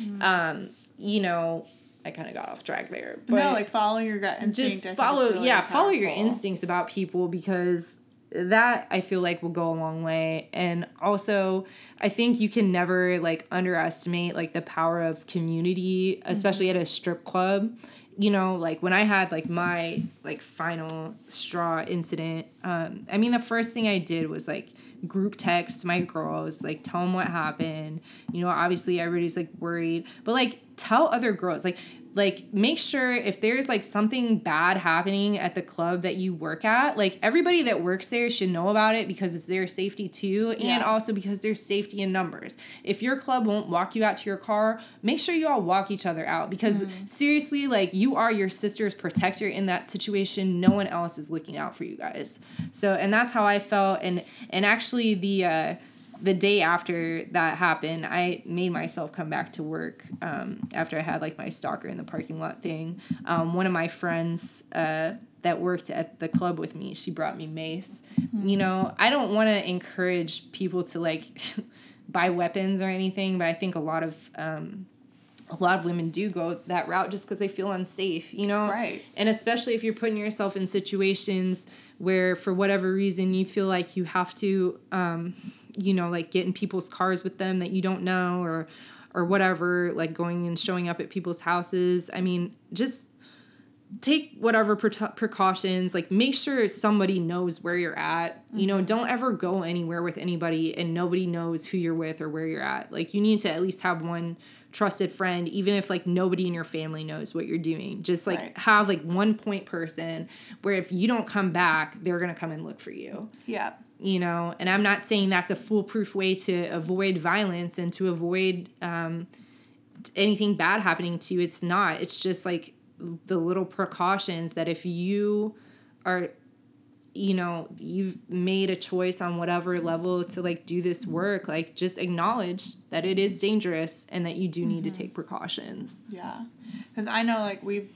Mm-hmm. Um, you know, I kind of got off track there. But no, like follow your gut instinct. Just follow, really yeah, powerful. follow your instincts about people because that I feel like will go a long way. And also, I think you can never like underestimate like the power of community, especially mm-hmm. at a strip club. You know, like when I had like my like final straw incident, um, I mean, the first thing I did was like group text my girls, like tell them what happened. You know, obviously everybody's like worried, but like tell other girls. Like like make sure if there's like something bad happening at the club that you work at like everybody that works there should know about it because it's their safety too yeah. and also because there's safety in numbers if your club won't walk you out to your car make sure you all walk each other out because mm. seriously like you are your sister's protector in that situation no one else is looking out for you guys so and that's how i felt and and actually the uh the day after that happened, I made myself come back to work um, after I had like my stalker in the parking lot thing. Um, one of my friends uh, that worked at the club with me, she brought me mace. Mm-hmm. You know, I don't want to encourage people to like [LAUGHS] buy weapons or anything, but I think a lot of um, a lot of women do go that route just because they feel unsafe, you know? Right. And especially if you're putting yourself in situations where, for whatever reason, you feel like you have to um, you know like get in people's cars with them that you don't know or or whatever like going and showing up at people's houses i mean just take whatever pre- precautions like make sure somebody knows where you're at mm-hmm. you know mm-hmm. don't ever go anywhere with anybody and nobody knows who you're with or where you're at like you need to at least have one trusted friend even if like nobody in your family knows what you're doing just like right. have like one point person where if you don't come back they're gonna come and look for you yeah you know and i'm not saying that's a foolproof way to avoid violence and to avoid um, anything bad happening to you. It's not. It's just like the little precautions that if you are you know you've made a choice on whatever level to like do this work like just acknowledge that it is dangerous and that you do need mm-hmm. to take precautions. Yeah. Because i know like we've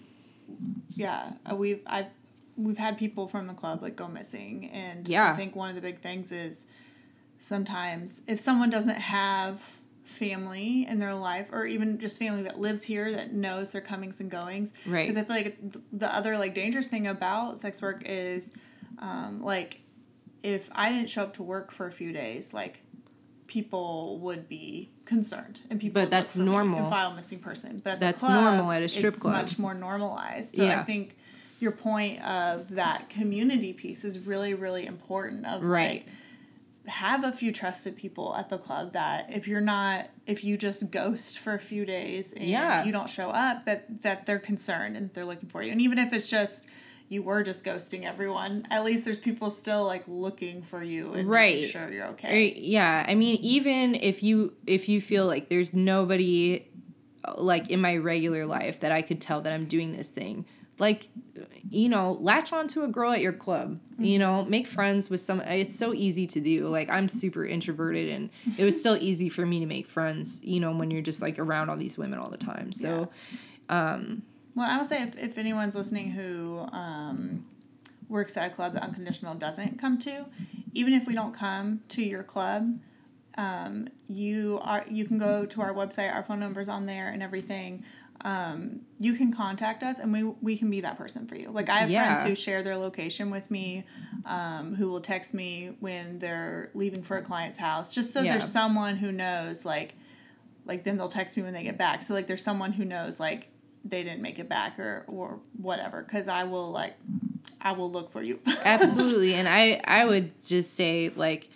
yeah uh, we've i've we've had people from the club like go missing and yeah. I think one of the big things is sometimes if someone doesn't have family in their life or even just family that lives here that knows their comings and goings right because i feel like the other like dangerous thing about sex work is Um, like, if I didn't show up to work for a few days, like, people would be concerned and people But that's look for me normal. and file missing person but at That's the club, normal at a strip it's club. much more normalized so Yeah. i think your point of that community piece is really really important of Right. like have a few trusted people at the club that if you're not if you just ghost for a few days and Yeah. you don't show up that that they're concerned and they're looking for you and even if it's just you were just ghosting everyone at least there's people still like looking for you and Right. making sure you're okay Or- yeah i mean even if you if you feel like there's nobody like in my regular life that i could tell that i'm doing this thing like you know latch on to a girl at your club you know make friends with some it's so easy to do like i'm super introverted and it was still easy for me to make friends you know when you're just like around all these women all the time so um Well, I would say if, if anyone's listening who um, works at a club that Unconditional doesn't come to, even if we don't come to your club, um, you are you can go to our website. Our phone number's on there and everything. Um, you can contact us and we we can be that person for you. Like I have Yeah. friends who share their location with me, um, who will text me when they're leaving for a client's house, just so Yeah. there's someone who knows like like then they'll text me when they get back so like there's someone who knows like they didn't make it back or or whatever because i will like i will look for you [LAUGHS] absolutely and i i would just say like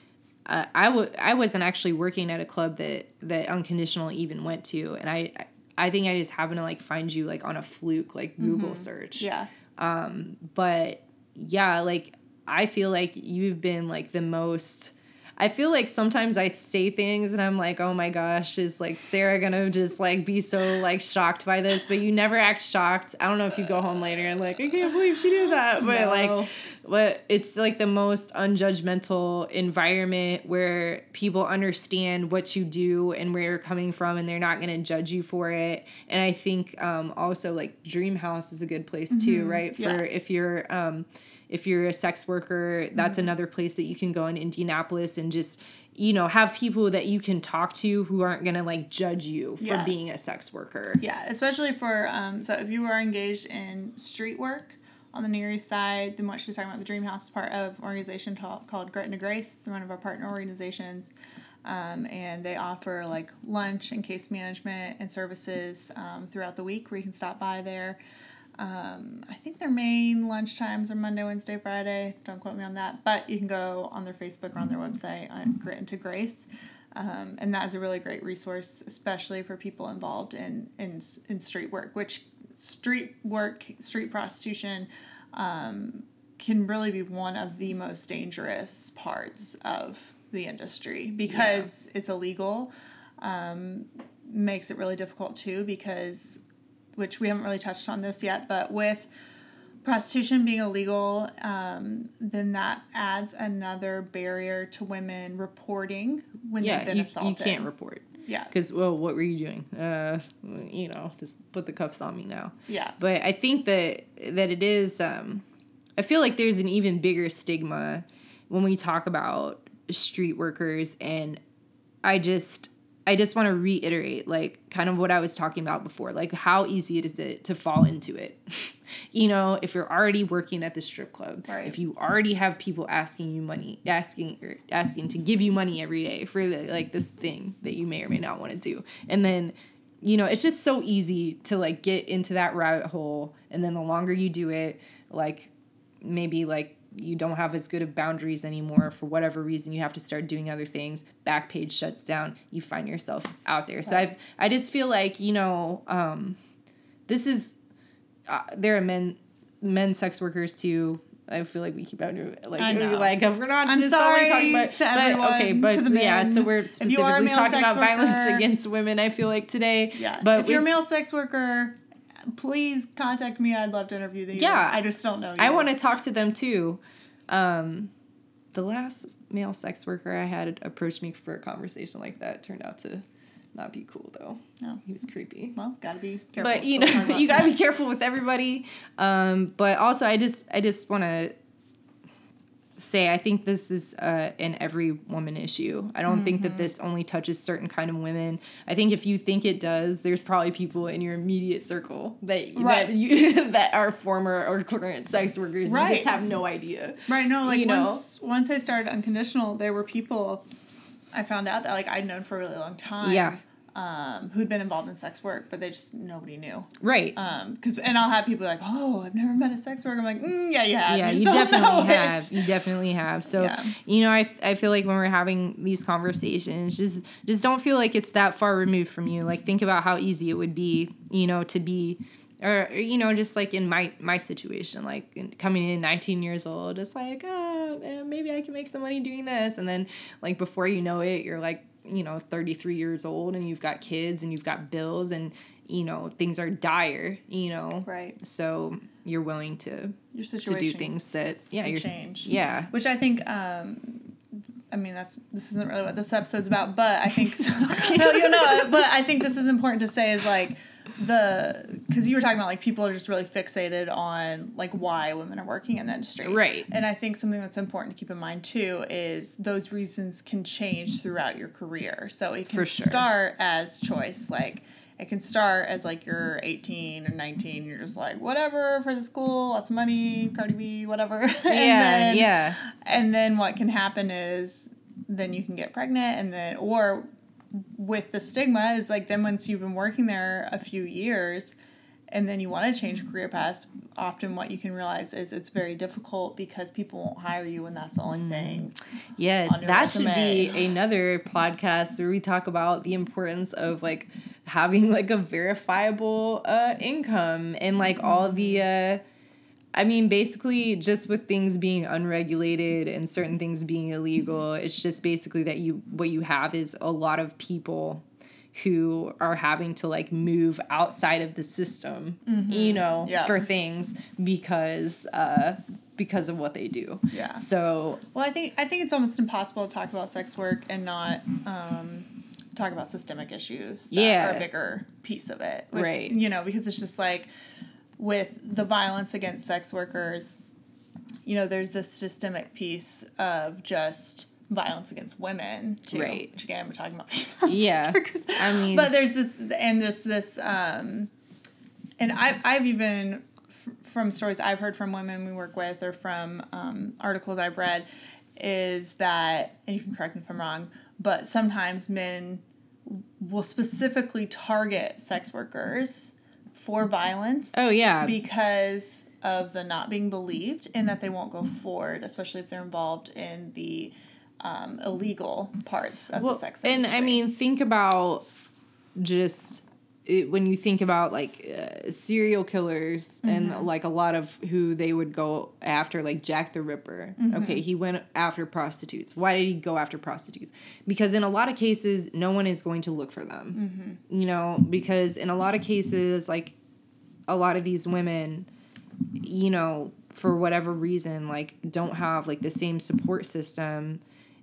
uh, i would i wasn't actually working at a club that that unconditional even went to and i i think i just happened to like find you like on a fluke like google search. Yeah. Um, but yeah like i feel like you've been like the most I feel like sometimes I say things and I'm like, oh my gosh, is like Sarah gonna just like be so like shocked by this? But you never act shocked. I don't know if you go home later and like, I can't believe she did that. But No. like, but it's like the most unjudgmental environment where people understand what you do and where you're coming from and they're not gonna judge you for it. And I think um, also like Dream House is a good place too, right? For Yeah. if you're um, if you're a sex worker, that's another place that you can go in Indianapolis and just you know have people that you can talk to who aren't gonna like judge you for Yeah. being a sex worker. yeah especially for um so if you are engaged in street work on the near east side then what she was talking about the dream house part of an organization called gretna grace one of our partner organizations um, and they offer like lunch and case management and services um, throughout the week where you can stop by there Um, I think their main lunch times are Monday, Wednesday, Friday. Don't quote me on that, but you can go on their Facebook or on their website on Grit into Grace. Um, and that is a really great resource, especially for people involved in, in, in street work, which street work, street prostitution um, can really be one of the most dangerous parts of the industry because it's illegal. Um, makes it really difficult too because which we haven't really touched on this yet, but with prostitution being illegal, um, then that adds another barrier to women reporting when they've Yeah, been you, you can't report. Yeah. Because, well, what were you doing? Uh, you know, just put the cuffs on me now. Yeah. But I think that that it is. Um, I feel like there's an even bigger stigma when we talk about street workers, and I just I just want to reiterate, like, kind of what I was talking about before, like how easy it is to, to fall into it. [LAUGHS] you know, if you're already working at the strip club, Right. if you already have people asking you money, asking or asking to give you money every day for like this thing that you may or may not want to do, and then you know, it's just so easy to like get into that rabbit hole, and then the longer you do it, like maybe like you don't have as good of boundaries anymore. For whatever reason you have to start doing other things. Backpage shuts down. You find yourself out there. So i i just feel like you know um this is uh, there are men men sex workers too. I feel like we keep out like like if we're not I'm just sorry talking about to but, everyone, okay but to the yeah men. so we're If you are a specifically talking about violence [LAUGHS] against women I feel like today Yeah. but if you're a male sex worker, please contact me. I'd love to interview you. Yeah. I just don't know you. I want to talk to them too. Um, the last male sex worker I had approached me for a conversation like that turned out to not be cool though. No. He was creepy. Well, gotta be careful. But you know, [LAUGHS] you gotta be careful with everybody. Um, but also, I just, I just want to say I think this is uh, an every woman issue. I don't think Mm-hmm. that this only touches certain kind of women. I think if you think it does, there's probably people in your immediate circle that Right. that you [LAUGHS] that are former or current sex workers. You just have no idea. Right. No, like You know? once once I started unconditional, there were people I found out that like I'd known for a really long time. Yeah. Um, who'd been involved in sex work, but they just nobody knew. Right. Um, cause and I'll have people like, oh, I've never met a sex worker. I'm like, mm, yeah, you have. yeah, just you know definitely it." have. You definitely have. So, Yeah. you know, I, I feel like when we're having these conversations, just just don't feel like it's that far removed from you. Like think about how easy it would be, you know, to be or or, you know, just like in my my situation, like coming in 19 years old, it's like, oh, eh, maybe I can make some money doing this, and then like before you know it, you're like, you know, 33 years old, and you've got kids, and you've got bills, and you know things are dire, you know, Right. So you're willing to Your situation to do things that yeah you're change. yeah Which I think, um, I mean, that's this isn't really what this episode's about, but I think [LAUGHS] no, you know, but I think this is important to say is like the because you were talking about like people are just really fixated on like why women are working in the industry, Right. And I think something that's important to keep in mind too is those reasons can change throughout your career. So it can sure. start as choice, like. It can start as like you're 18 or 19, you're just like, whatever for the school, lots of money, Cardi B, whatever. [LAUGHS] And yeah then- yeah and then what can happen is then you can get pregnant and then or with the stigma is like then once you've been working there a few years and then you want to change career paths often what you can realize is it's very difficult because people won't hire you and that's the only thing yes that should be another podcast where we talk about the importance of like having like a verifiable uh income and like all the uh I mean, basically, just with things being unregulated and certain things being illegal, it's just basically that you what you have is a lot of people who are having to like move outside of the system, you know, Mm-hmm. Yeah. for things because uh because of what they do. Yeah. So well i think i think it's almost impossible to talk about sex work and not um talk about systemic issues that Yeah. are a bigger piece of it With- Right. you know because it's just like with the violence against sex workers you know there's this systemic piece of just violence against women too Right. which again we're talking about [LAUGHS] female Yeah. sex workers I mean- but there's this and this this um and I've, I've even f- from stories I've heard from women we work with or from um, articles I've read is that and you can correct me if I'm wrong but sometimes men will specifically target sex workers for violence Oh, yeah. because of the not being believed and that they won't go forward especially if they're involved in the um, illegal parts of the sex and. I mean, think about just it, when you think about like uh, serial killers Mm-hmm. and like a lot of who they would go after, like Jack the Ripper. Mm-hmm. Okay, he went after prostitutes. Why did he go after prostitutes? Because in a lot of cases, no one is going to look for them. Mm-hmm. You know, because in a lot of cases, like a lot of these women, you know, for whatever reason, like don't have like the same support system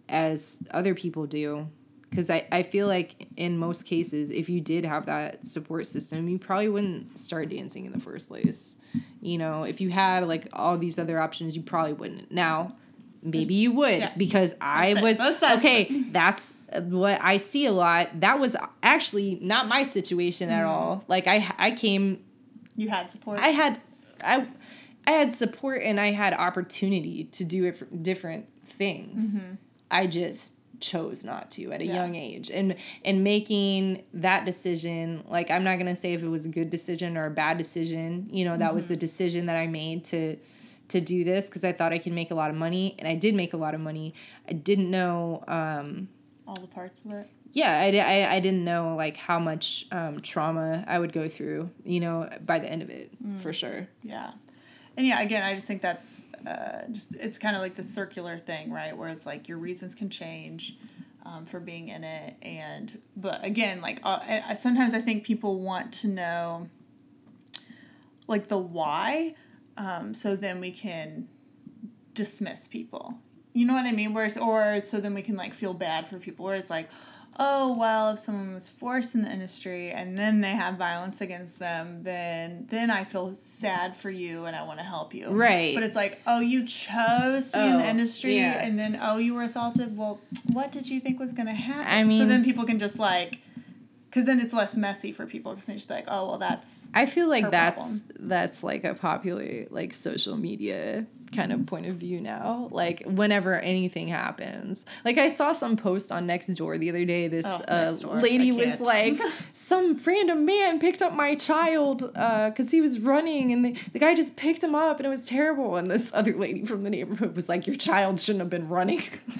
as other people do. Because I, I feel like in most cases, if you did have that support system, you probably wouldn't start dancing in the first place. You know, if you had like all these other options, you probably wouldn't. Now, maybe you would yeah. because I was okay. That's what I see a lot. That was actually not my situation Mm-hmm. at all. Like I I came you had support I had I I had support and I had opportunity to do it different things. I just chose not to at a Mm-hmm. Yeah. young age and and making that decision like I'm not going to say if it was a good decision or a bad decision you know that was the Mm-hmm. decision that I made to to do this because I thought I could make a lot of money and I did make a lot of money I didn't know um all the parts of it yeah I, I, I didn't know like how much um, trauma I would go through you know by the end of it Mm. for sure Yeah. And yeah, again, I just think that's uh, just, it's kind of like the circular thing, right? Where it's like your reasons can change um, for being in it. And, but again, like, uh, I, sometimes I think people want to know, like, the why. Um, so then we can dismiss people. You know what I mean? Whereas, or so then we can, like, feel bad for people. Where it's like, oh well if someone was forced in the industry and then they have violence against them then then i feel sad for you and i want to help you Right. but it's like oh you chose to be in the Oh, industry yeah. and then oh you were assaulted well what did you think was going to happen I mean, so then people can just like because then it's less messy for people because they just be like oh well that's I feel like that's that's like a popular like social media kind of point of view now. Like whenever anything happens, like I saw some post on Nextdoor the other day. This Oh, uh, lady was like, [LAUGHS] some random man picked up my child because he was running, and the, the guy just picked him up, and it was terrible. And this other lady from the neighborhood was like, "Your child shouldn't have been running." [LAUGHS]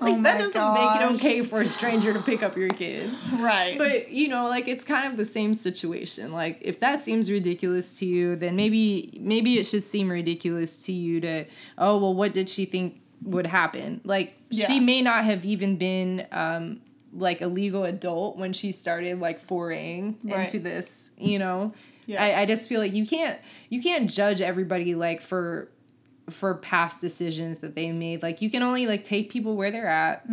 like Oh that doesn't make it okay for a stranger to pick up your kid. right But you know, like it's kind of the same situation. Like if that seems ridiculous to you, then maybe maybe it should seem ridiculous to you to oh well what did she think would happen? Like Yeah. she may not have even been um like a legal adult when she started like foraying Right. into this, you know. Yeah. I, I just feel like you can't you can't judge everybody like for for past decisions that they made. Like you can only like take people where they're at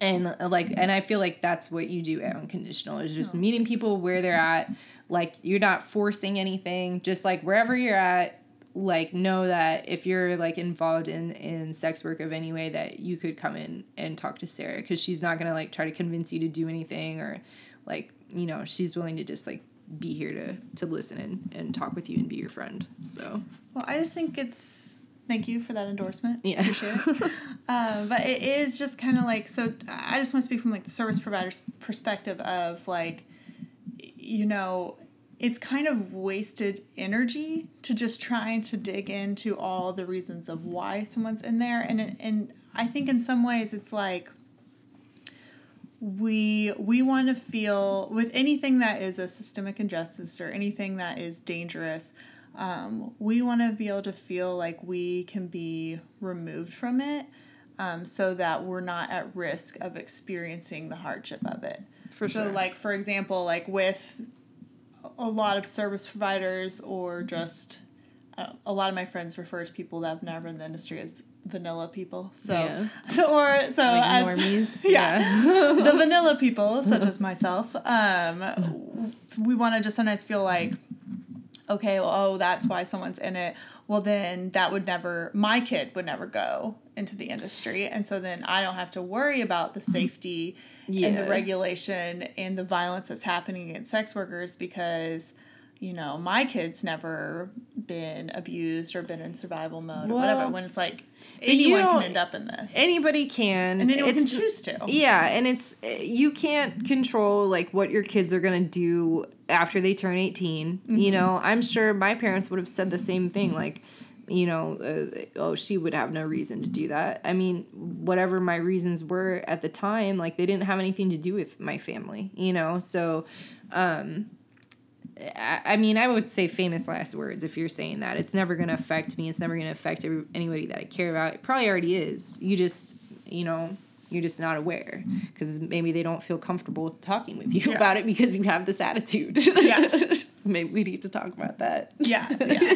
and uh, like and i feel like that's what you do at unconditional is just meeting people where they're at like you're not forcing anything just like wherever you're at like know that if you're like involved in in sex work of any way that you could come in and talk to sarah because she's not gonna like try to convince you to do anything or like you know she's willing to just like be here to to listen and, and talk with you and be your friend so Well, I just think it's. Thank you for that endorsement. Yeah. Appreciate it. um, [LAUGHS] but it is just kind of like so. I just want to speak from like the service provider's perspective of like, you know, it's kind of wasted energy to just trying to dig into all the reasons of why someone's in there, and and I think in some ways it's like we we want to feel with anything that is a systemic injustice or anything that is dangerous um, we want to be able to feel like we can be removed from it um, so that we're not at risk of experiencing the hardship of it For so sure. like for example like with a lot of service providers or just uh, a lot of my friends refer to people that have never in the industry as vanilla people so Yeah. so [LAUGHS] or so like as normies [LAUGHS] yeah, [LAUGHS] the vanilla people, such as myself, um, we want to just sometimes feel like, okay, well, oh, that's why someone's in it. Well, then that would never, my kid would never go into the industry. And so then I don't have to worry about the safety and the regulation and the violence that's happening against sex workers because. You know, my kid's never been abused or been in survival mode or whatever. When it's like anyone can end up in this, anybody can and anyone can choose to. Yeah, and it's you can't control like what your kids are gonna do after they turn 18 Mm-hmm. You know, I'm sure my parents would have said the same thing. Like, you know, uh, oh, she would have no reason to do that. I mean, whatever my reasons were at the time, like they didn't have anything to do with my family. You know, so. um I I mean, I would say famous last words if you're saying that. It's never going to affect me. It's never going to affect every, anybody that I care about. It probably already is. You just, you know, you're just not aware because maybe they don't feel comfortable talking with you Yeah. about it because you have this attitude. Yeah. [LAUGHS] maybe we need to talk about that. Yeah. [LAUGHS] yeah.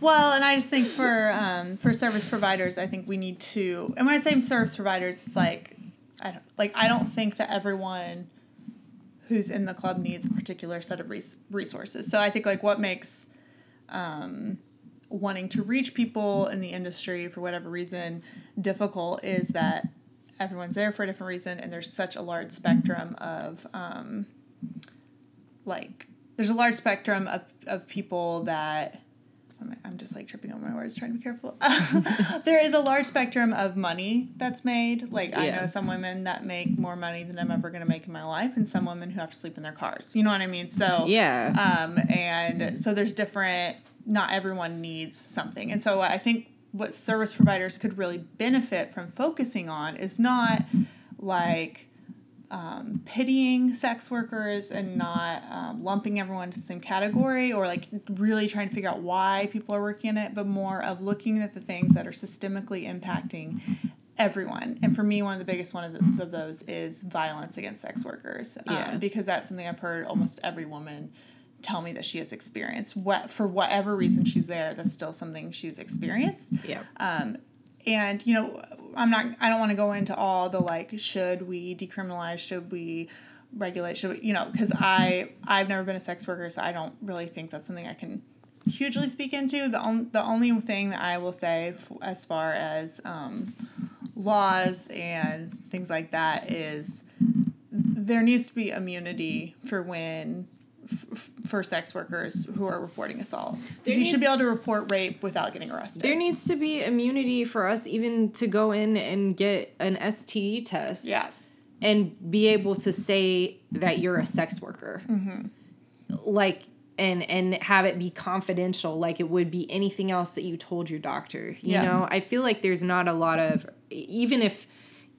Well, and I just think for um, for service providers, I think we need to. And when I say service providers, it's like I don't like I don't think that everyone who's in the club needs a particular set of res- resources. So I think like what makes um, wanting to reach people in the industry for whatever reason difficult is that everyone's there for a different reason, and there's such a large spectrum of um, like there's a large spectrum of, of people that I'm- I'm just like tripping on my words trying to be careful. [LAUGHS] there is a large spectrum of money that's made. Like I know some women that make more money than I'm ever going to make in my life and some women who have to sleep in their cars. You know what I mean? So Yeah. um, and so there's different not everyone needs something and so i think what service providers could really benefit from focusing on is not like um, pitying sex workers and not um, lumping everyone into the same category or like really trying to figure out why people are working in it but more of looking at the things that are systemically impacting everyone and for me one of the biggest ones of those, is violence against sex workers um, Yeah. because that's something i've heard almost every woman tell me that she has experienced what for whatever reason she's there that's still something she's experienced yeah. um, and you know I'm not. I don't want to go into all the like. Should we decriminalize? Should we regulate? Should we? You know, because I I've never been a sex worker, so I don't really think that's something I can hugely speak into. The only the only thing that I will say f- as far as um, laws and things like that is there needs to be immunity for when f- for sex workers who are reporting assault. There you should be able to report rape without getting arrested. There needs to be immunity for us even to go in and get an STD test. yeah. and be able to say that you're a sex worker mm-hmm. like and and have it be confidential like it would be anything else that you told your doctor you Yeah. know i feel like there's not a lot of even if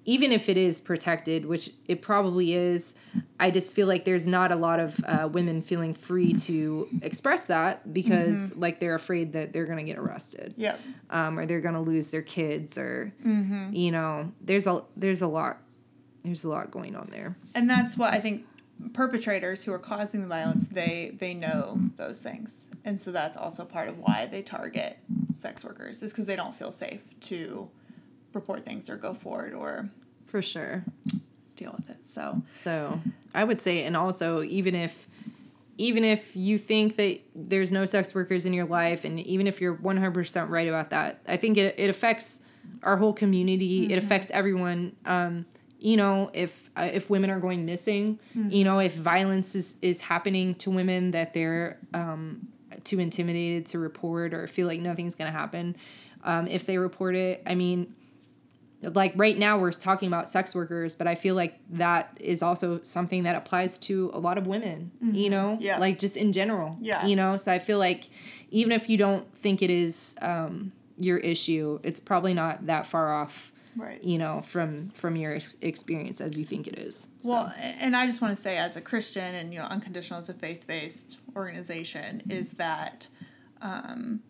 even if it is protected which it probably is i just feel like there's not a lot of uh, women feeling free to express that because like they're afraid that they're going to get arrested. Yep. um, or they're gonna lose their kids or you know there's a there's a lot there's a lot going on there. And that's what I think perpetrators who are causing the violence they they know those things. And so that's also part of why they target sex workers is because they don't feel safe to report things or go forward or for sure. deal with it. So so i would say and also even if even if you think that there's no sex workers in your life and even if you're 100% right about that i think it, it affects our whole community. It affects everyone. Um, you know if uh, if women are going missing you know if violence is is happening to women that they're um, too intimidated to report or feel like nothing's going to happen um, if they report it i mean like right now we're talking about sex workers but i feel like that is also something that applies to a lot of women you know? Yeah. like just in general Yeah. you know? So i feel like even if you don't think it is um, your issue it's probably not that far off right. you know from from your ex- experience as you think it is So- Well, and I just want to say, as a Christian and you know, Unconditional is a faith based organization, is that, um,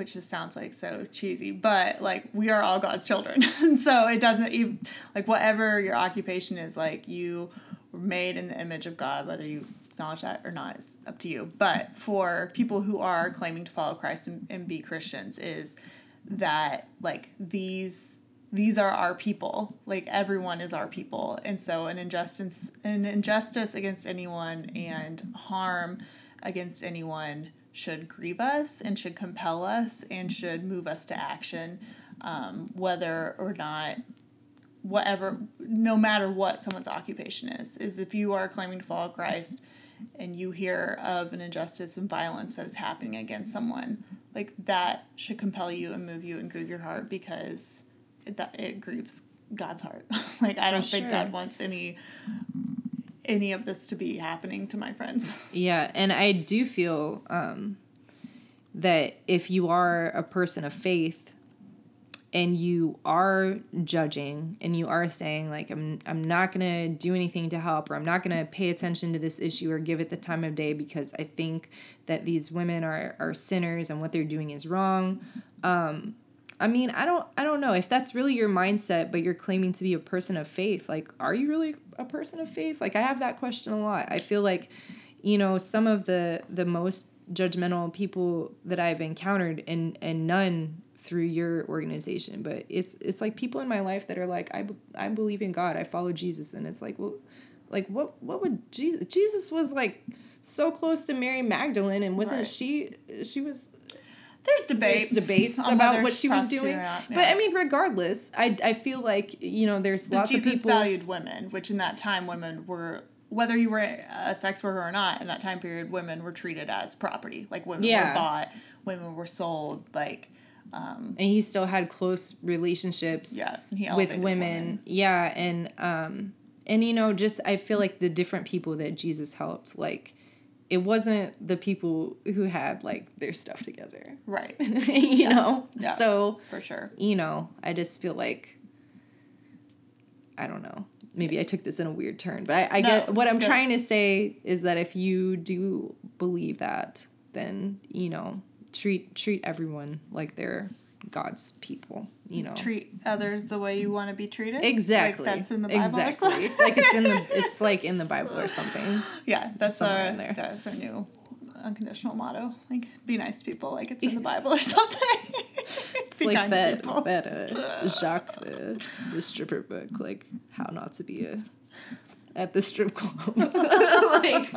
which just sounds like so cheesy, but like we are all God's children, [LAUGHS] and so it doesn't even like whatever your occupation is, like you were made in the image of God, whether you acknowledge that or not is up to you. But for people who are claiming to follow Christ and, and be Christians, is that like these these are our people. Like everyone is our people. And so an injustice an injustice against anyone and harm against anyone should grieve us and should compel us and should move us to action um, whether or not whatever no matter what someone's occupation is is if you are claiming to follow christ and you hear of an injustice and violence that is happening against someone like that should compel you and move you and grieve your heart because it, that it grieves god's heart [LAUGHS] like i don't think sure. god wants any any of this to be happening to my friends [LAUGHS] Yeah, and I do feel um, that if you are a person of faith and you are judging and you are saying like I'm I'm not going to do anything to help or I'm not going to pay attention to this issue or give it the time of day because I think that these women are are sinners and what they're doing is wrong. Um, I mean, I don't I don't know if that's really your mindset, but you're claiming to be a person of faith. Like, are you really a person of faith? Like I have that question a lot. I feel like, you know, some of the the most judgmental people that I've encountered and and none through your organization, but it's it's like people in my life that are like I I believe in God. I follow Jesus and it's like, well, like what what would Jesus Jesus was like so close to Mary Magdalene and wasn't Right. she she was there's debate there's debates about what she was doing. not, But. I mean, regardless, I, I feel like you know there's But lots Jesus of people. valued women, which in that time women were whether you were a sex worker or not in that time period, women were treated as property. Like women Yeah. were bought, women were sold. Like and he still had close relationships Yeah, with women. women. Yeah, and um and you know just I feel like the different people that Jesus helped, like it wasn't the people who had like their stuff together, right, [LAUGHS] you know. Yeah. So for sure. you know, I just feel like I don't know. Maybe I took this in a weird turn, but I, I No, get what I'm good. trying to say is that if you do believe that, then you know, treat treat everyone like they're God's people. You know, Treat others the way you want to be treated. exactly. Like that's in the Bible. or Exactly. something? like it's in the [LAUGHS] it's like in the Bible or something. yeah, that's our that's our new unconditional motto. Like, be nice to people, like it's in the [LAUGHS] Bible or something. It's like kind that that [LAUGHS] uh, Jacq the, the stripper book, like how not to be a at the strip club. [LAUGHS] [LAUGHS] like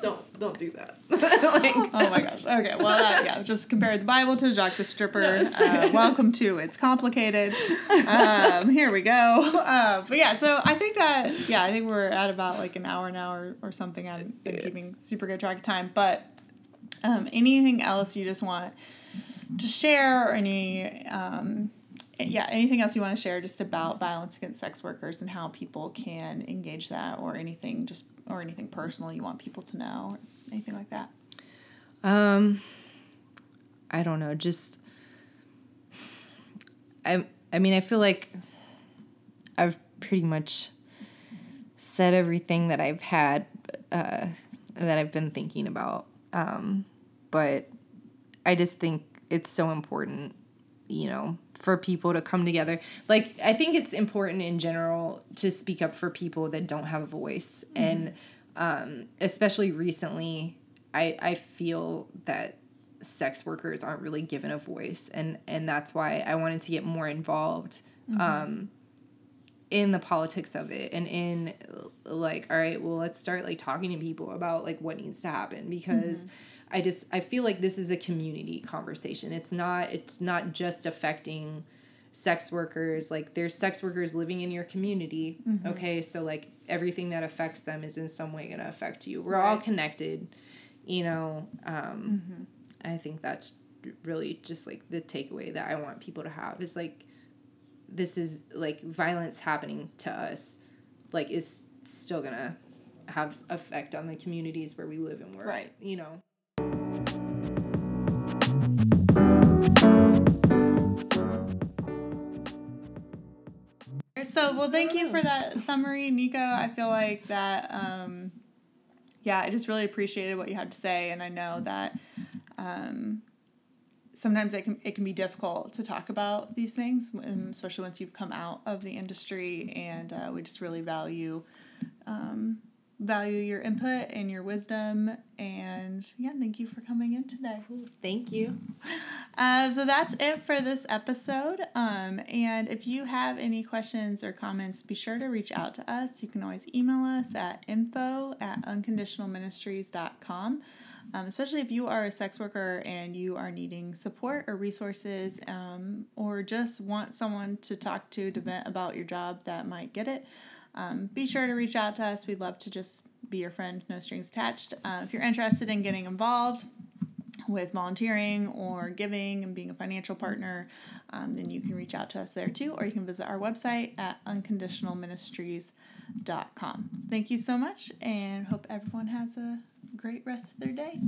don't don't do that. [LAUGHS] like Oh my gosh. Okay. Well, that, yeah. Just compare the Bible to Jacq the Stripper. Uh, welcome to It's Complicated. Um, here we go. Uh, but yeah, so I think that, yeah, I think we're at about like an hour now or, or something. I've been keeping super good track of time. But um, anything else you just want to share or any, um, yeah, anything else you want to share just about violence against sex workers and how people can engage that or anything just, or anything personal you want people to know or anything like that? Um, I don't know. Just I. I mean, I feel like I've pretty much said everything that I've had uh, that I've been thinking about. Um, but I just think it's so important, you know, for people to come together. Like, I think it's important in general to speak up for people that don't have a voice. And um, especially recently, I, I feel that sex workers aren't really given a voice. And, and that's why I wanted to get more involved um, in the politics of it and in like all right well let's start like talking to people about like what needs to happen because mm-hmm. i just i feel like this is a community conversation. It's not it's not just affecting sex workers. Like there's sex workers living in your community mm-hmm. okay? So like everything that affects them is in some way going to affect you. We're all connected you know? Um mm-hmm. i think that's really just like the takeaway that i want people to have is like this is like violence happening to us like is still gonna have effect on the communities where we live and work Right. you know So, well, thank you for that summary, Nico. I feel like that, um, yeah, I just really appreciated what you had to say, and I know that um, sometimes it can it can be difficult to talk about these things, especially once you've come out of the industry, and uh, we just really value um, value your input and your wisdom, and yeah, thank you for coming in today. thank you [LAUGHS] Uh, so that's it for this episode. Um, and if you have any questions or comments, be sure to reach out to us. You can always email us at info at unconditionalministries.com. Um, especially if you are a sex worker and you are needing support or resources um, or just want someone to talk to to vent about your job that might get it. Um, be sure to reach out to us. We'd love to just be your friend, no strings attached. Uh, if you're interested in getting involved, with volunteering or giving and being a financial partner, um, then you can reach out to us there too, or you can visit our website at unconditionalministries.com. Thank you so much and hope everyone has a great rest of their day.